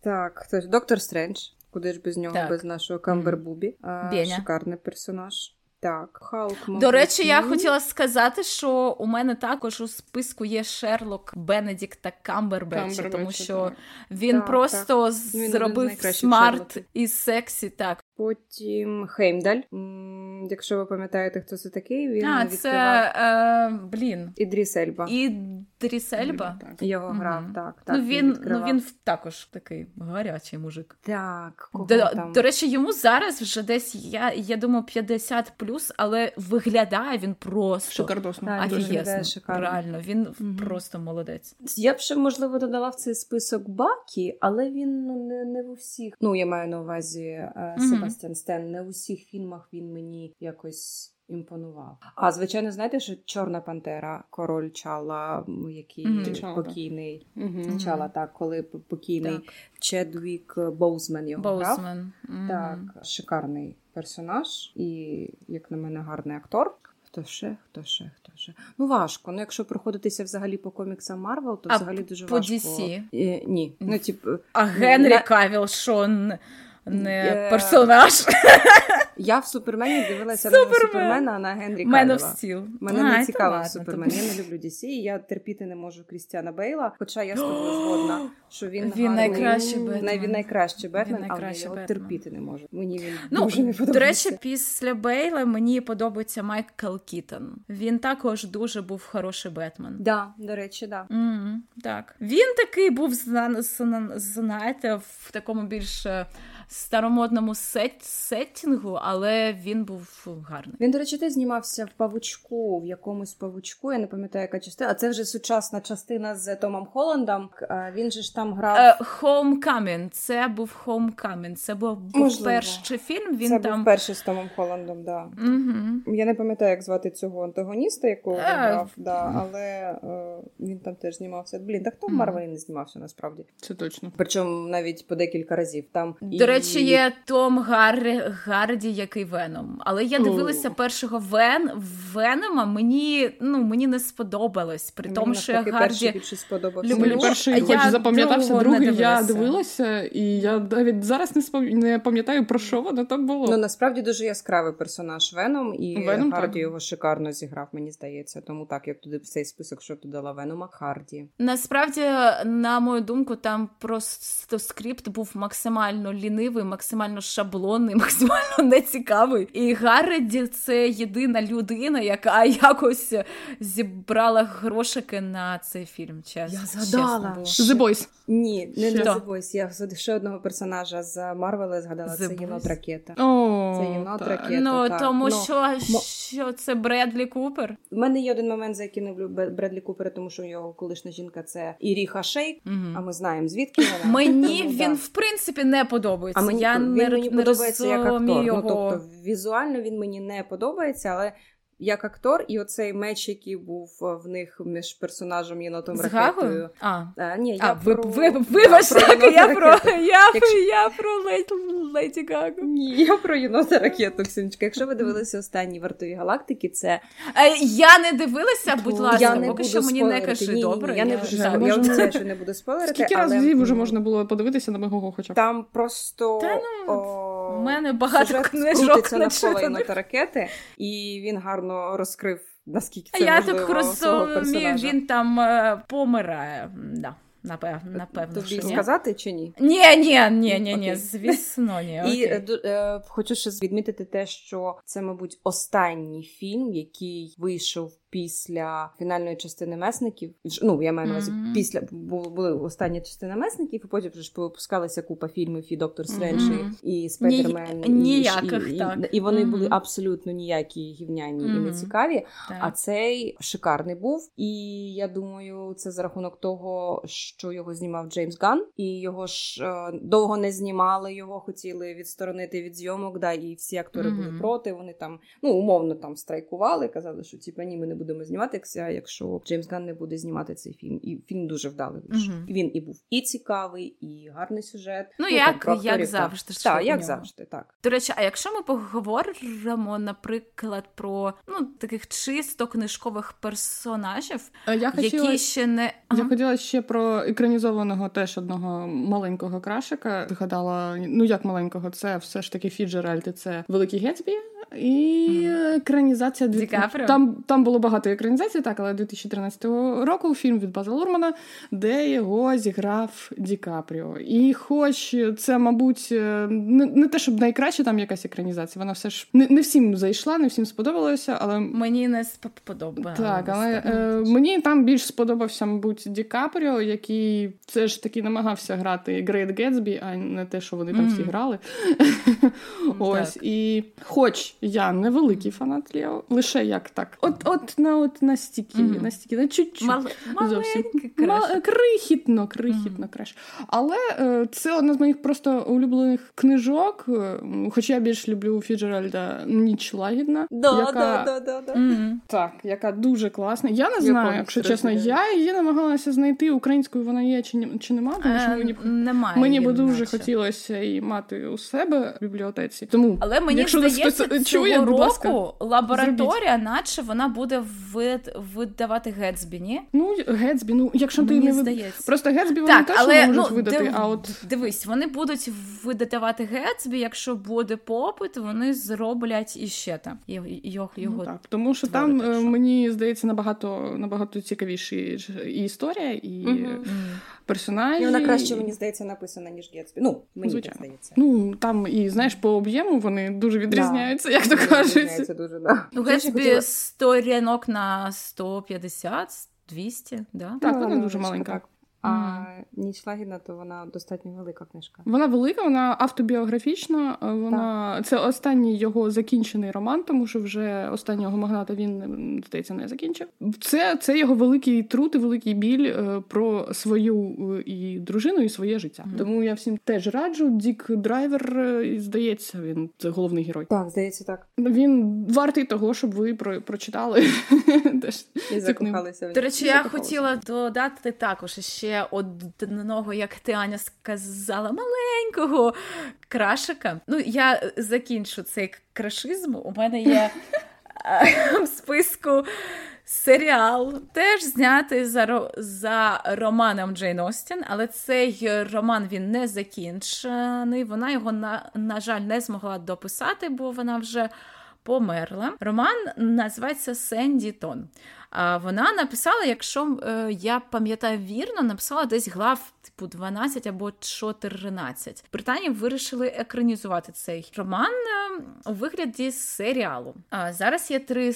Так, ж? Доктор Стрендж. Куди ж без нього, Так. без нашого Камбербубі. Беня. Шикарний персонаж. Так, Халк. До речі, я хотіла сказати, що у мене також у списку є Шерлок Бенедікта Камбербетча, тому що він Так, просто так. зробив найкращих smart і sexy. Так, Потім Хеймдаль. Якщо ви пам'ятаєте, хто це такий, він а відкривав це е, блін. Ідріс Ельба. Ідріс Ельба. Так. Його грав, так. так ну він, ну відкривав. він також такий гарячий мужик. Так, кого До, там? до речі, йому зараз вже десь я, я думаю 50 плюс, але виглядає він просто Шикардосно. Так, офігесно. шикарно. Реально, він Мгм. просто молодець. Я б ще, можливо, додала в цей список Бакі, але він ну, не, не в усіх. Ну, я маю на увазі е, Мгм. Себастьян Стен. Не в усіх фільмах він мені якось. Імпонував. А звичайно, знаєте, що Чорна Пантера, король Т'Чала, який так. покійний. Мгм. Чала, так, коли покійний Так. Чедвік Боузмен його грав. Боусмен. Мгм. Так, шикарний персонаж і, як на мене, гарний актор. Хто ще, хто ще, хто ще. Ну, важко. Ну, якщо проходитися взагалі по коміксам Марвел, то А взагалі дуже по важко. DC? Е, ні. Ну, типу, А Генрі Я- Кавіл, що не Е, персонаж я в Супермені дивилася не на Супермена, а на Генрі Man Кавіла. Steel. Мене А, не цікавив Супермен. Я не люблю DC, і я терпіти не можу Крістіана Бейла. Хоча я з тобою згодна, що він, Він найкращий Бетмен. Він найкращий Бетмен, але я його терпіти не можу. Мені він Ну, дуже не до речі, після Бейла мені подобається Майкл Кітон. Він також дуже був хороший Бетмен. Да, до речі, да. Мгм, так. Він такий був, зна- зна- знаєте, в такому більш старомодному сет- сеттінгу, але він був гарний. Він, до речі, теж знімався в павучку, в якомусь павучку. Я не пам'ятаю, яка частина. А це вже сучасна частина з Томом Холландом. Він же ж там грав. Е, Homecoming. Це був Homecoming. Це був, був перший фільм. Він це там. був перший з Томом Холландом, да. Угу. Я не пам'ятаю, як звати цього антагоніста, якого він Е, грав, да, але е, він там теж знімався. Блін, так хто в Марвелі не знімався насправді. Це точно. Причому навіть по декілька разів. Там До і- речі, є Том Гаррі, Гарді, який Веном. Але я дивилася першого Вен Венома. Мені ну мені не сподобалось. При тому, що я Гарді сподобався. люблю. Мені перший а хоч я запам'ятався, другий я дивилася. і я навіть зараз не спом... не пам'ятаю про що воно там було. Ну насправді дуже яскравий персонаж Веном, і Веном, Харді так. його шикарно зіграв, мені здається. Тому так, як туди в цей список, що туди дала Венома, Харді. Насправді, на мою думку, там просто скрипт був максимально лінивий, максимально шаблонний, максимально нецікавий. І Гарреді це єдина людина, яка якось зібрала грошики на цей фільм. Чесно, Я згадала. The. Boys. Ні, не Що? не The Voice. Я ще одного персонажа з Марвела згадала. The це Boys? єнот ракета. О, Це єнот ракета. Ну так. тому Ну, що, що це Бредлі Купер. У мене є один момент, за який не люблю Бредлі Купера, тому що його колишня жінка це Іріна Шейк, Мгм. а ми знаємо звідки вона. Мені Тому, він да. в принципі не подобається. А мені я він не, мені не подобається як актор. Ну тобто візуально він мені не подобається, але як актор, і оцей меч, який був в них між персонажем єнотом З ракетою. А. А, ні, я А, про... ви, да, вибач, про єнота я про, я, Якщо- я про Леді, Леді Гагу. Ні, я про єнота ракету, Ксюнечка. Якщо ви дивилися останні вартові галактики, це Е, Я не дивилася, будь Я ласка, не поки що мені не спойлерити. кажи, Ні, ні, добре? Я не буду спойлерити. Я обіцяю, що не буду спойлерити. Скільки але... разів вже можна було подивитися на Мегого хоча б? Там просто Та ну, о, в мене багато сюжет книжок навколо єнота ракети, і він гарно розкрив, наскільки це А я так розумію, він там е, помирає. Да, напевно, напевно, Тобі що ні. чи ні? Ні, ні, ні, ні, ні, звісно, ні. І окей. ду- е, хочу ще відмітити те, що це, мабуть, останній фільм, який вийшов після фінальної частини месників. Ну, я маю на увазі, Мгм. після бу- були остання частина месників, і потім вже ж випускалася купа фільмів і Доктор Стрендж, Мгм. і Спайдермен, і, ніяких, і, і, так. і вони Мгм. були абсолютно ніякі гівняні і Мгм. нецікаві. Так. А цей шикарний був, і я думаю, це за рахунок того, що його знімав Джеймс Ган, і його ж е, довго не знімали, його хотіли відсторонити від зйомок. Да, і всі актори були проти. Вони там ну умовно там страйкували, казали, що типа ні, ми не будемо зніматися, якщо Джеймс Ган не буде знімати цей фільм. І фільм дуже вдалий. вийшов. Мгм. Він і був і цікавий, і гарний сюжет. Ну, там, як- про як завжди, що Так, як завжди, так. До речі, а якщо ми поговоримо, наприклад, про ну таких чисто книжкових персонажів, Я хотіла, які ще не я хотіла ще про екранізованого теж одного маленького крашика. Згадала, ну як маленького, це все ж таки Фіджеральд, і це Великий Гетсбі. І екранізація Ді Капріо? там, там було багато екранізацій, так, але 2013 року фільм від База Лурмана, де його зіграв Ді Капріо. І хоч це, мабуть, е, не, не те, щоб найкраще там якась екранізація, вона все ж не, не всім зайшла, не всім сподобалося, але мені не сподобалося. так, але е, мені там більш сподобався, мабуть, Ді Капріо, який все ж таки намагався грати Great Gatsby, а не те, що вони там Мгм. всі грали. Ось і хоч я не великий фанат Лео, лише як так. От, от на от настільки, Мгм. настільки, на чуть-чуть. Мал... Зовсім. маленький Ма- краш. крихітно, крихітно краще. Але е, це одна з моїх просто улюблених книжок. Хоча я більш люблю Фіджеральда Ніч лагідна. Да, яка... да, да, да, да. Мгм. Так, яка дуже класна. Я не знаю, повністю якщо чесно, я її намагалася знайти українською, вона є чи, ні- чи нема, тому що Е, мені, Немає. мені би дуже хотілося її мати у себе в бібліотеці. Тому Але мені якщо здається, чує, будь ласка, року лабораторія, наче вона буде вид... видавати Гетсбі, ні? ну Гетсбі, ну якщо ти не вид... здається. просто Гетсбі вони Так, теж але не можуть ну, видати, див- а от дивись, вони будуть видавати Гетсбі, якщо буде попит, вони зроблять іще там його, його, Ну, так, тому що твори, там е, що. мені здається набагато набагато цікавіші і історія, і Мгм. Персонажі. І вона краще, мені здається, написана, ніж Гетсбі. Ну, мені Звичайно. так здається. Ну там і знаєш, по об'єму вони дуже відрізняються, як то кажуть. дуже, да. Ну, Гетсбі хотіла- сторінок на 150, 200, да? Так, да, вона дуже маленька. так. А ніч лагідна, то вона достатньо велика книжка. Вона велика, вона автобіографічна. е, Вона це останній його закінчений роман, тому що вже останнього магната він здається не закінчив. Це, це його великий труд і великий біль е, про свою е, і дружину, і своє життя. Мгм. Тому я всім теж раджу. Дік Дайвер, і, здається, він це головний герой. Так, здається, так. Він вартий того, щоб ви про, прочитали. І закохалися До речі, я хотіла додати також ще одного, як ти Аня сказала, маленького крашика. Ну, я закінчу цей крашизм. У мене є е, в списку серіал, теж знятий за, за романом Джейн Остін, але цей роман він не закінчений. Вона його, на, на жаль, не змогла дописати, бо вона вже померла. Роман називається Сенді Тон. Вона написала, якщо е, я пам'ятаю вірно, написала десь глав типу 12 або 14. В Британії вирішили екранізувати цей роман е, у вигляді серіалу. А зараз є три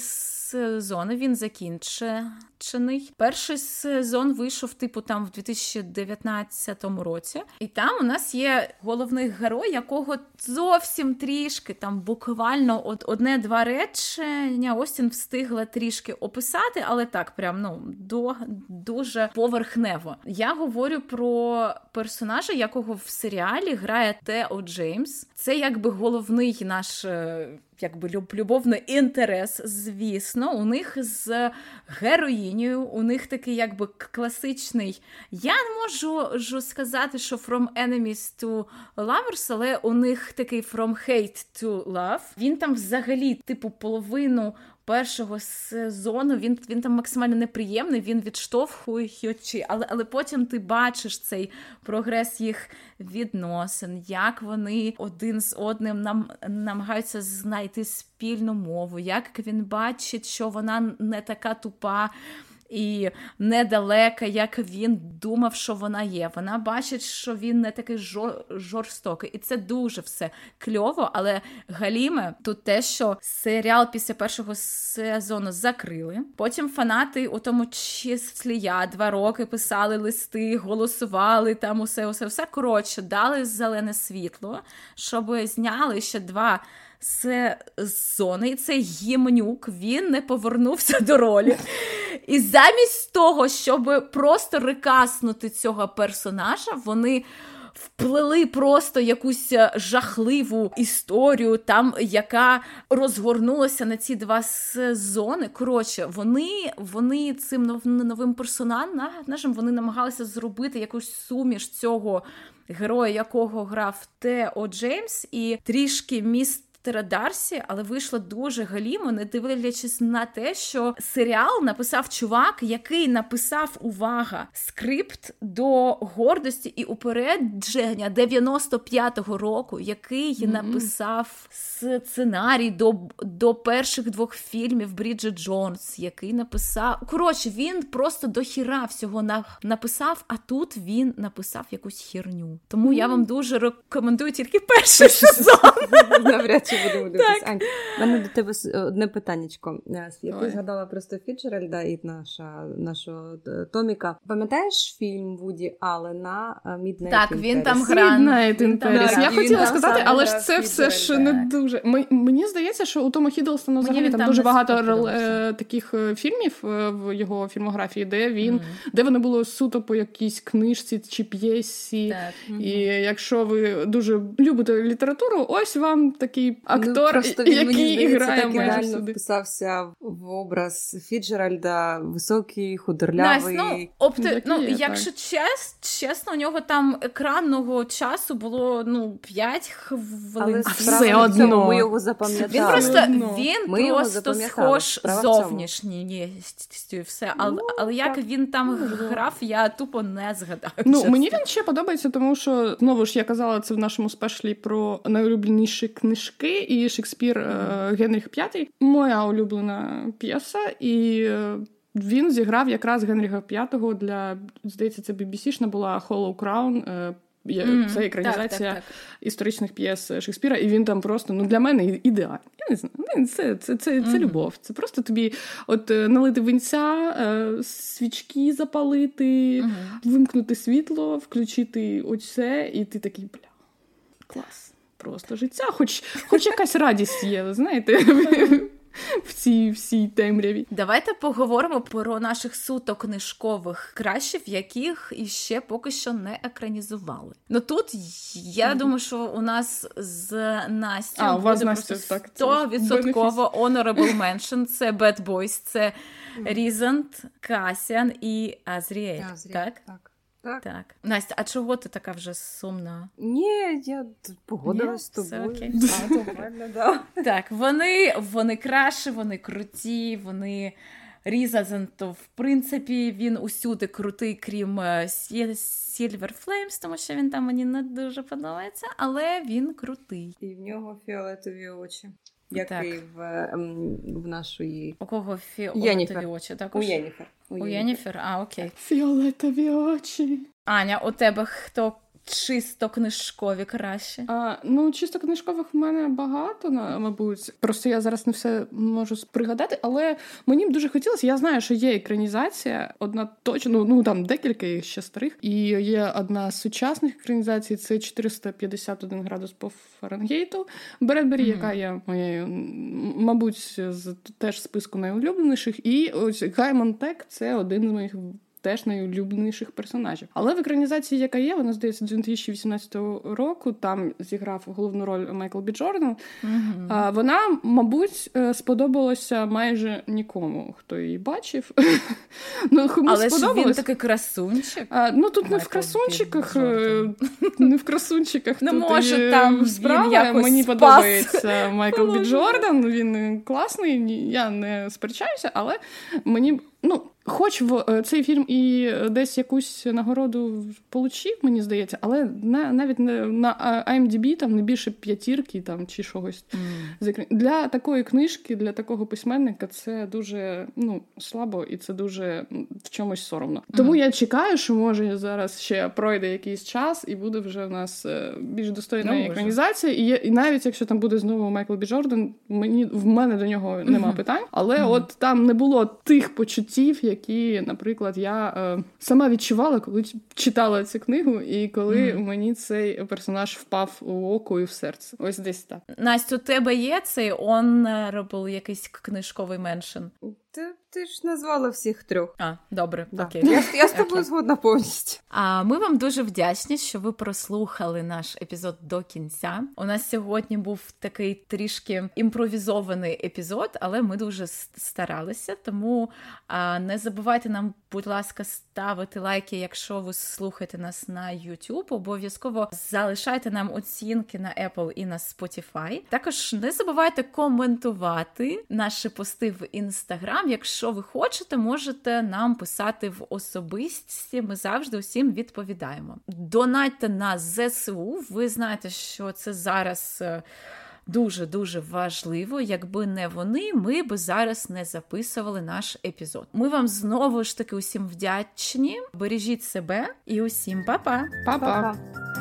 сезони. Він закінчений. Перший сезон вийшов, типу, там в 2019 році. І там у нас є головний герой, якого зовсім трішки, там буквально од- одне-два речення Остін встигла трішки описати, але так, прям ну до дуже поверхнево. Я говорю про персонажа, якого в серіалі грає Тео Джеймс. Це якби головний наш. Якби любовний інтерес, звісно, у них з героїнею, у них такий якби класичний. Я не можу сказати, що from enemies to lovers, але у них такий from hate to love. Він там взагалі, типу, половину першого сезону він він там максимально неприємний, він відштовхуючи, але але потім ти бачиш цей прогрес їх відносин, як вони один з одним нам намагаються знайти спільну мову, як він бачить, що вона не така тупа і недалека, як він думав, що вона є. Вона бачить, що він не такий жорстокий. І це дуже все кльово. Але Галіме тут те, що серіал після першого сезону закрили. Потім фанати, у тому числі я, два роки писали листи, голосували там усе, усе, все коротше, дали зелене світло, щоб зняли ще два сезони, і цей гімнюк він не повернувся до ролі. І замість того, щоб просто рекаснути цього персонажа, вони. Вплели просто якусь жахливу історію, там яка розгорнулася на ці два сезони. Коротше, вони вони цим новим персонажем вони намагалися зробити якусь суміш цього героя, якого грав Тео Джеймс, і трішки міст. Містера Дарсі, але вийшло дуже галімо, не дивлячись на те, що серіал написав чувак, який написав увага скрипт до гордості і упередження 95-го року, який mm-hmm. написав сценарій до до перших двох фільмів Бріджит Джонс, який написав. Коротше, він просто до хіра всього на... написав, а тут він написав якусь херню. Тому mm-hmm. я вам дуже рекомендую тільки перший сезон. Навряд чи будемо дивитися. Ань, в мене до тебе одне питаннячко. Е, я ти згадала просто Фіджеральда і наша нашого е, Томіка. Пам'ятаєш фільм Вуді Аллена «Midnight Так, він там грав. Я хотіла сказати, але ж це все ж не дуже. Мені здається, що у Тома Хіддлстона взагалі там дуже багато е, таких фільмів в його фільмографії, де він, де вони були суто по якійсь книжці чи п'єсі. І якщо ви дуже любите літературу, ось вам такий актор, ну, він, який мені грає так реально вписався в образ Фіджеральда, високий, худорлявий. Nice. Ну, обти... ну, якщо чес, чесно, у нього там екранного часу було ну 5 хвилин. А все одно ми його запам'ятали. Він просто він ми просто схож зовнішністю і все. Але, ну, але як він там ну, грав, я тупо не згадаю. Ну чесно. мені він ще подобається, тому що знову ж я казала це в нашому спешлі про найулюбленіші книжки і Шекспір mm-hmm. Генріх V. Моя улюблена п'єса, і е, він зіграв якраз Генріха V для здається, це BBC-шна була Hollow Crown. Mm-hmm. Це екранізація так, так, так. історичних п'єс Шекспіра, і він там просто ну для мене ідеальний. Я не знаю, це це, це, mm-hmm. любов. Це просто тобі от налити винця, свічки запалити, mm-hmm. вимкнути світло, включити оце, і ти такий бля. Клас просто життя, хоч хоч якась радість є, знаєте, в цій всій темряві. Давайте поговоримо про наших суто книжкових кращів, яких іще поки що не екранізували. Ну тут я mm-hmm. думаю, що у нас з Настю а, буде Настя, просто 100% honorable mention. Це Bad Boys, це Різант, Касіан і Азріель. Так? так. Так. так. Настя, а чого ти така вже сумна? Ні, я погодилась з тобою. окей. А, нормально, да. Так, вони вони кращі, вони круті, вони Різазен, в принципі, він усюди крутий, крім е, Silver Flames, тому що він там мені не дуже подобається, але він крутий. І в нього фіолетові очі. Який в ем, в нашої у кого фіолетові очі? Також? У Єніфер. У, у Єніфер, а окей. Фіолетові очі. Аня, у тебе хто чисто книжкові краще? А, Ну, чисто книжкових в мене багато, мабуть. Просто я зараз не все можу пригадати, але мені б дуже хотілося. Я знаю, що є екранізація, одна точно, ну, ну там декілька їх ще старих. І є одна з сучасних екранізацій це 451 градус по Фаренгейту. Бредбері, mm-hmm. яка є моєю, мабуть, з теж списку найулюбленіших. І ось Гаймон Тек це один з моїх теж найулюбленіших персонажів. Але в екранізації, яка є, вона здається 2018 року. Там зіграв головну роль Майкл Бі Джордан. Uh-huh. Вона, мабуть, е, сподобалася майже нікому, хто її бачив. ну, Але ж він такий красунчик. А, Ну тут Майкл не в красунчиках, е, не в красунчиках. Не може там справа. Мені подобається Майкл Бі Джордан. Він класний. Я не сперечаюся, але мені ну. Хоч в е, цей фільм і десь якусь нагороду получив, мені здається, але на навіть не на IMDb там не більше п'ятірки там чи чогось. Mm. Для такої книжки, для такого письменника це дуже ну, слабо і це дуже в чомусь соромно. Тому mm. я чекаю, що може зараз ще пройде якийсь час, і буде вже в нас е, більш достойна no, екранізація. І, є, і навіть якщо там буде знову Майкл Бі Джордан, мені в мене до нього нема mm-hmm. питань, але mm-hmm. от там не було тих почуттів які, наприклад, я е, сама відчувала, коли читала цю книгу, і коли mm. мені цей персонаж впав у око і в серце. Ось десь так. Настя, у тебе є цей honorable якийсь книжковий меншин? Ти ти ж назвала всіх трьох. А, добре, да. окей. Я, я з тобою згодна повністю. А ми вам дуже вдячні, що ви прослухали наш епізод до кінця. У нас сьогодні був такий трішки імпровізований епізод, але ми дуже старалися. Тому а, не забувайте нам, будь ласка, ставити лайки, якщо ви слухаєте нас на YouTube. Обов'язково залишайте нам оцінки на Apple і на Spotify. Також не забувайте коментувати наші пости в Instagram. Якщо ви хочете, можете нам писати в особисті. Ми завжди усім відповідаємо. Донайте на ЗСУ. Ви знаєте, що це зараз. Дуже-дуже важливо. Якби не вони, ми би зараз не записували наш епізод. Ми вам знову ж таки усім вдячні. Бережіть себе і усім па-па! Па-па!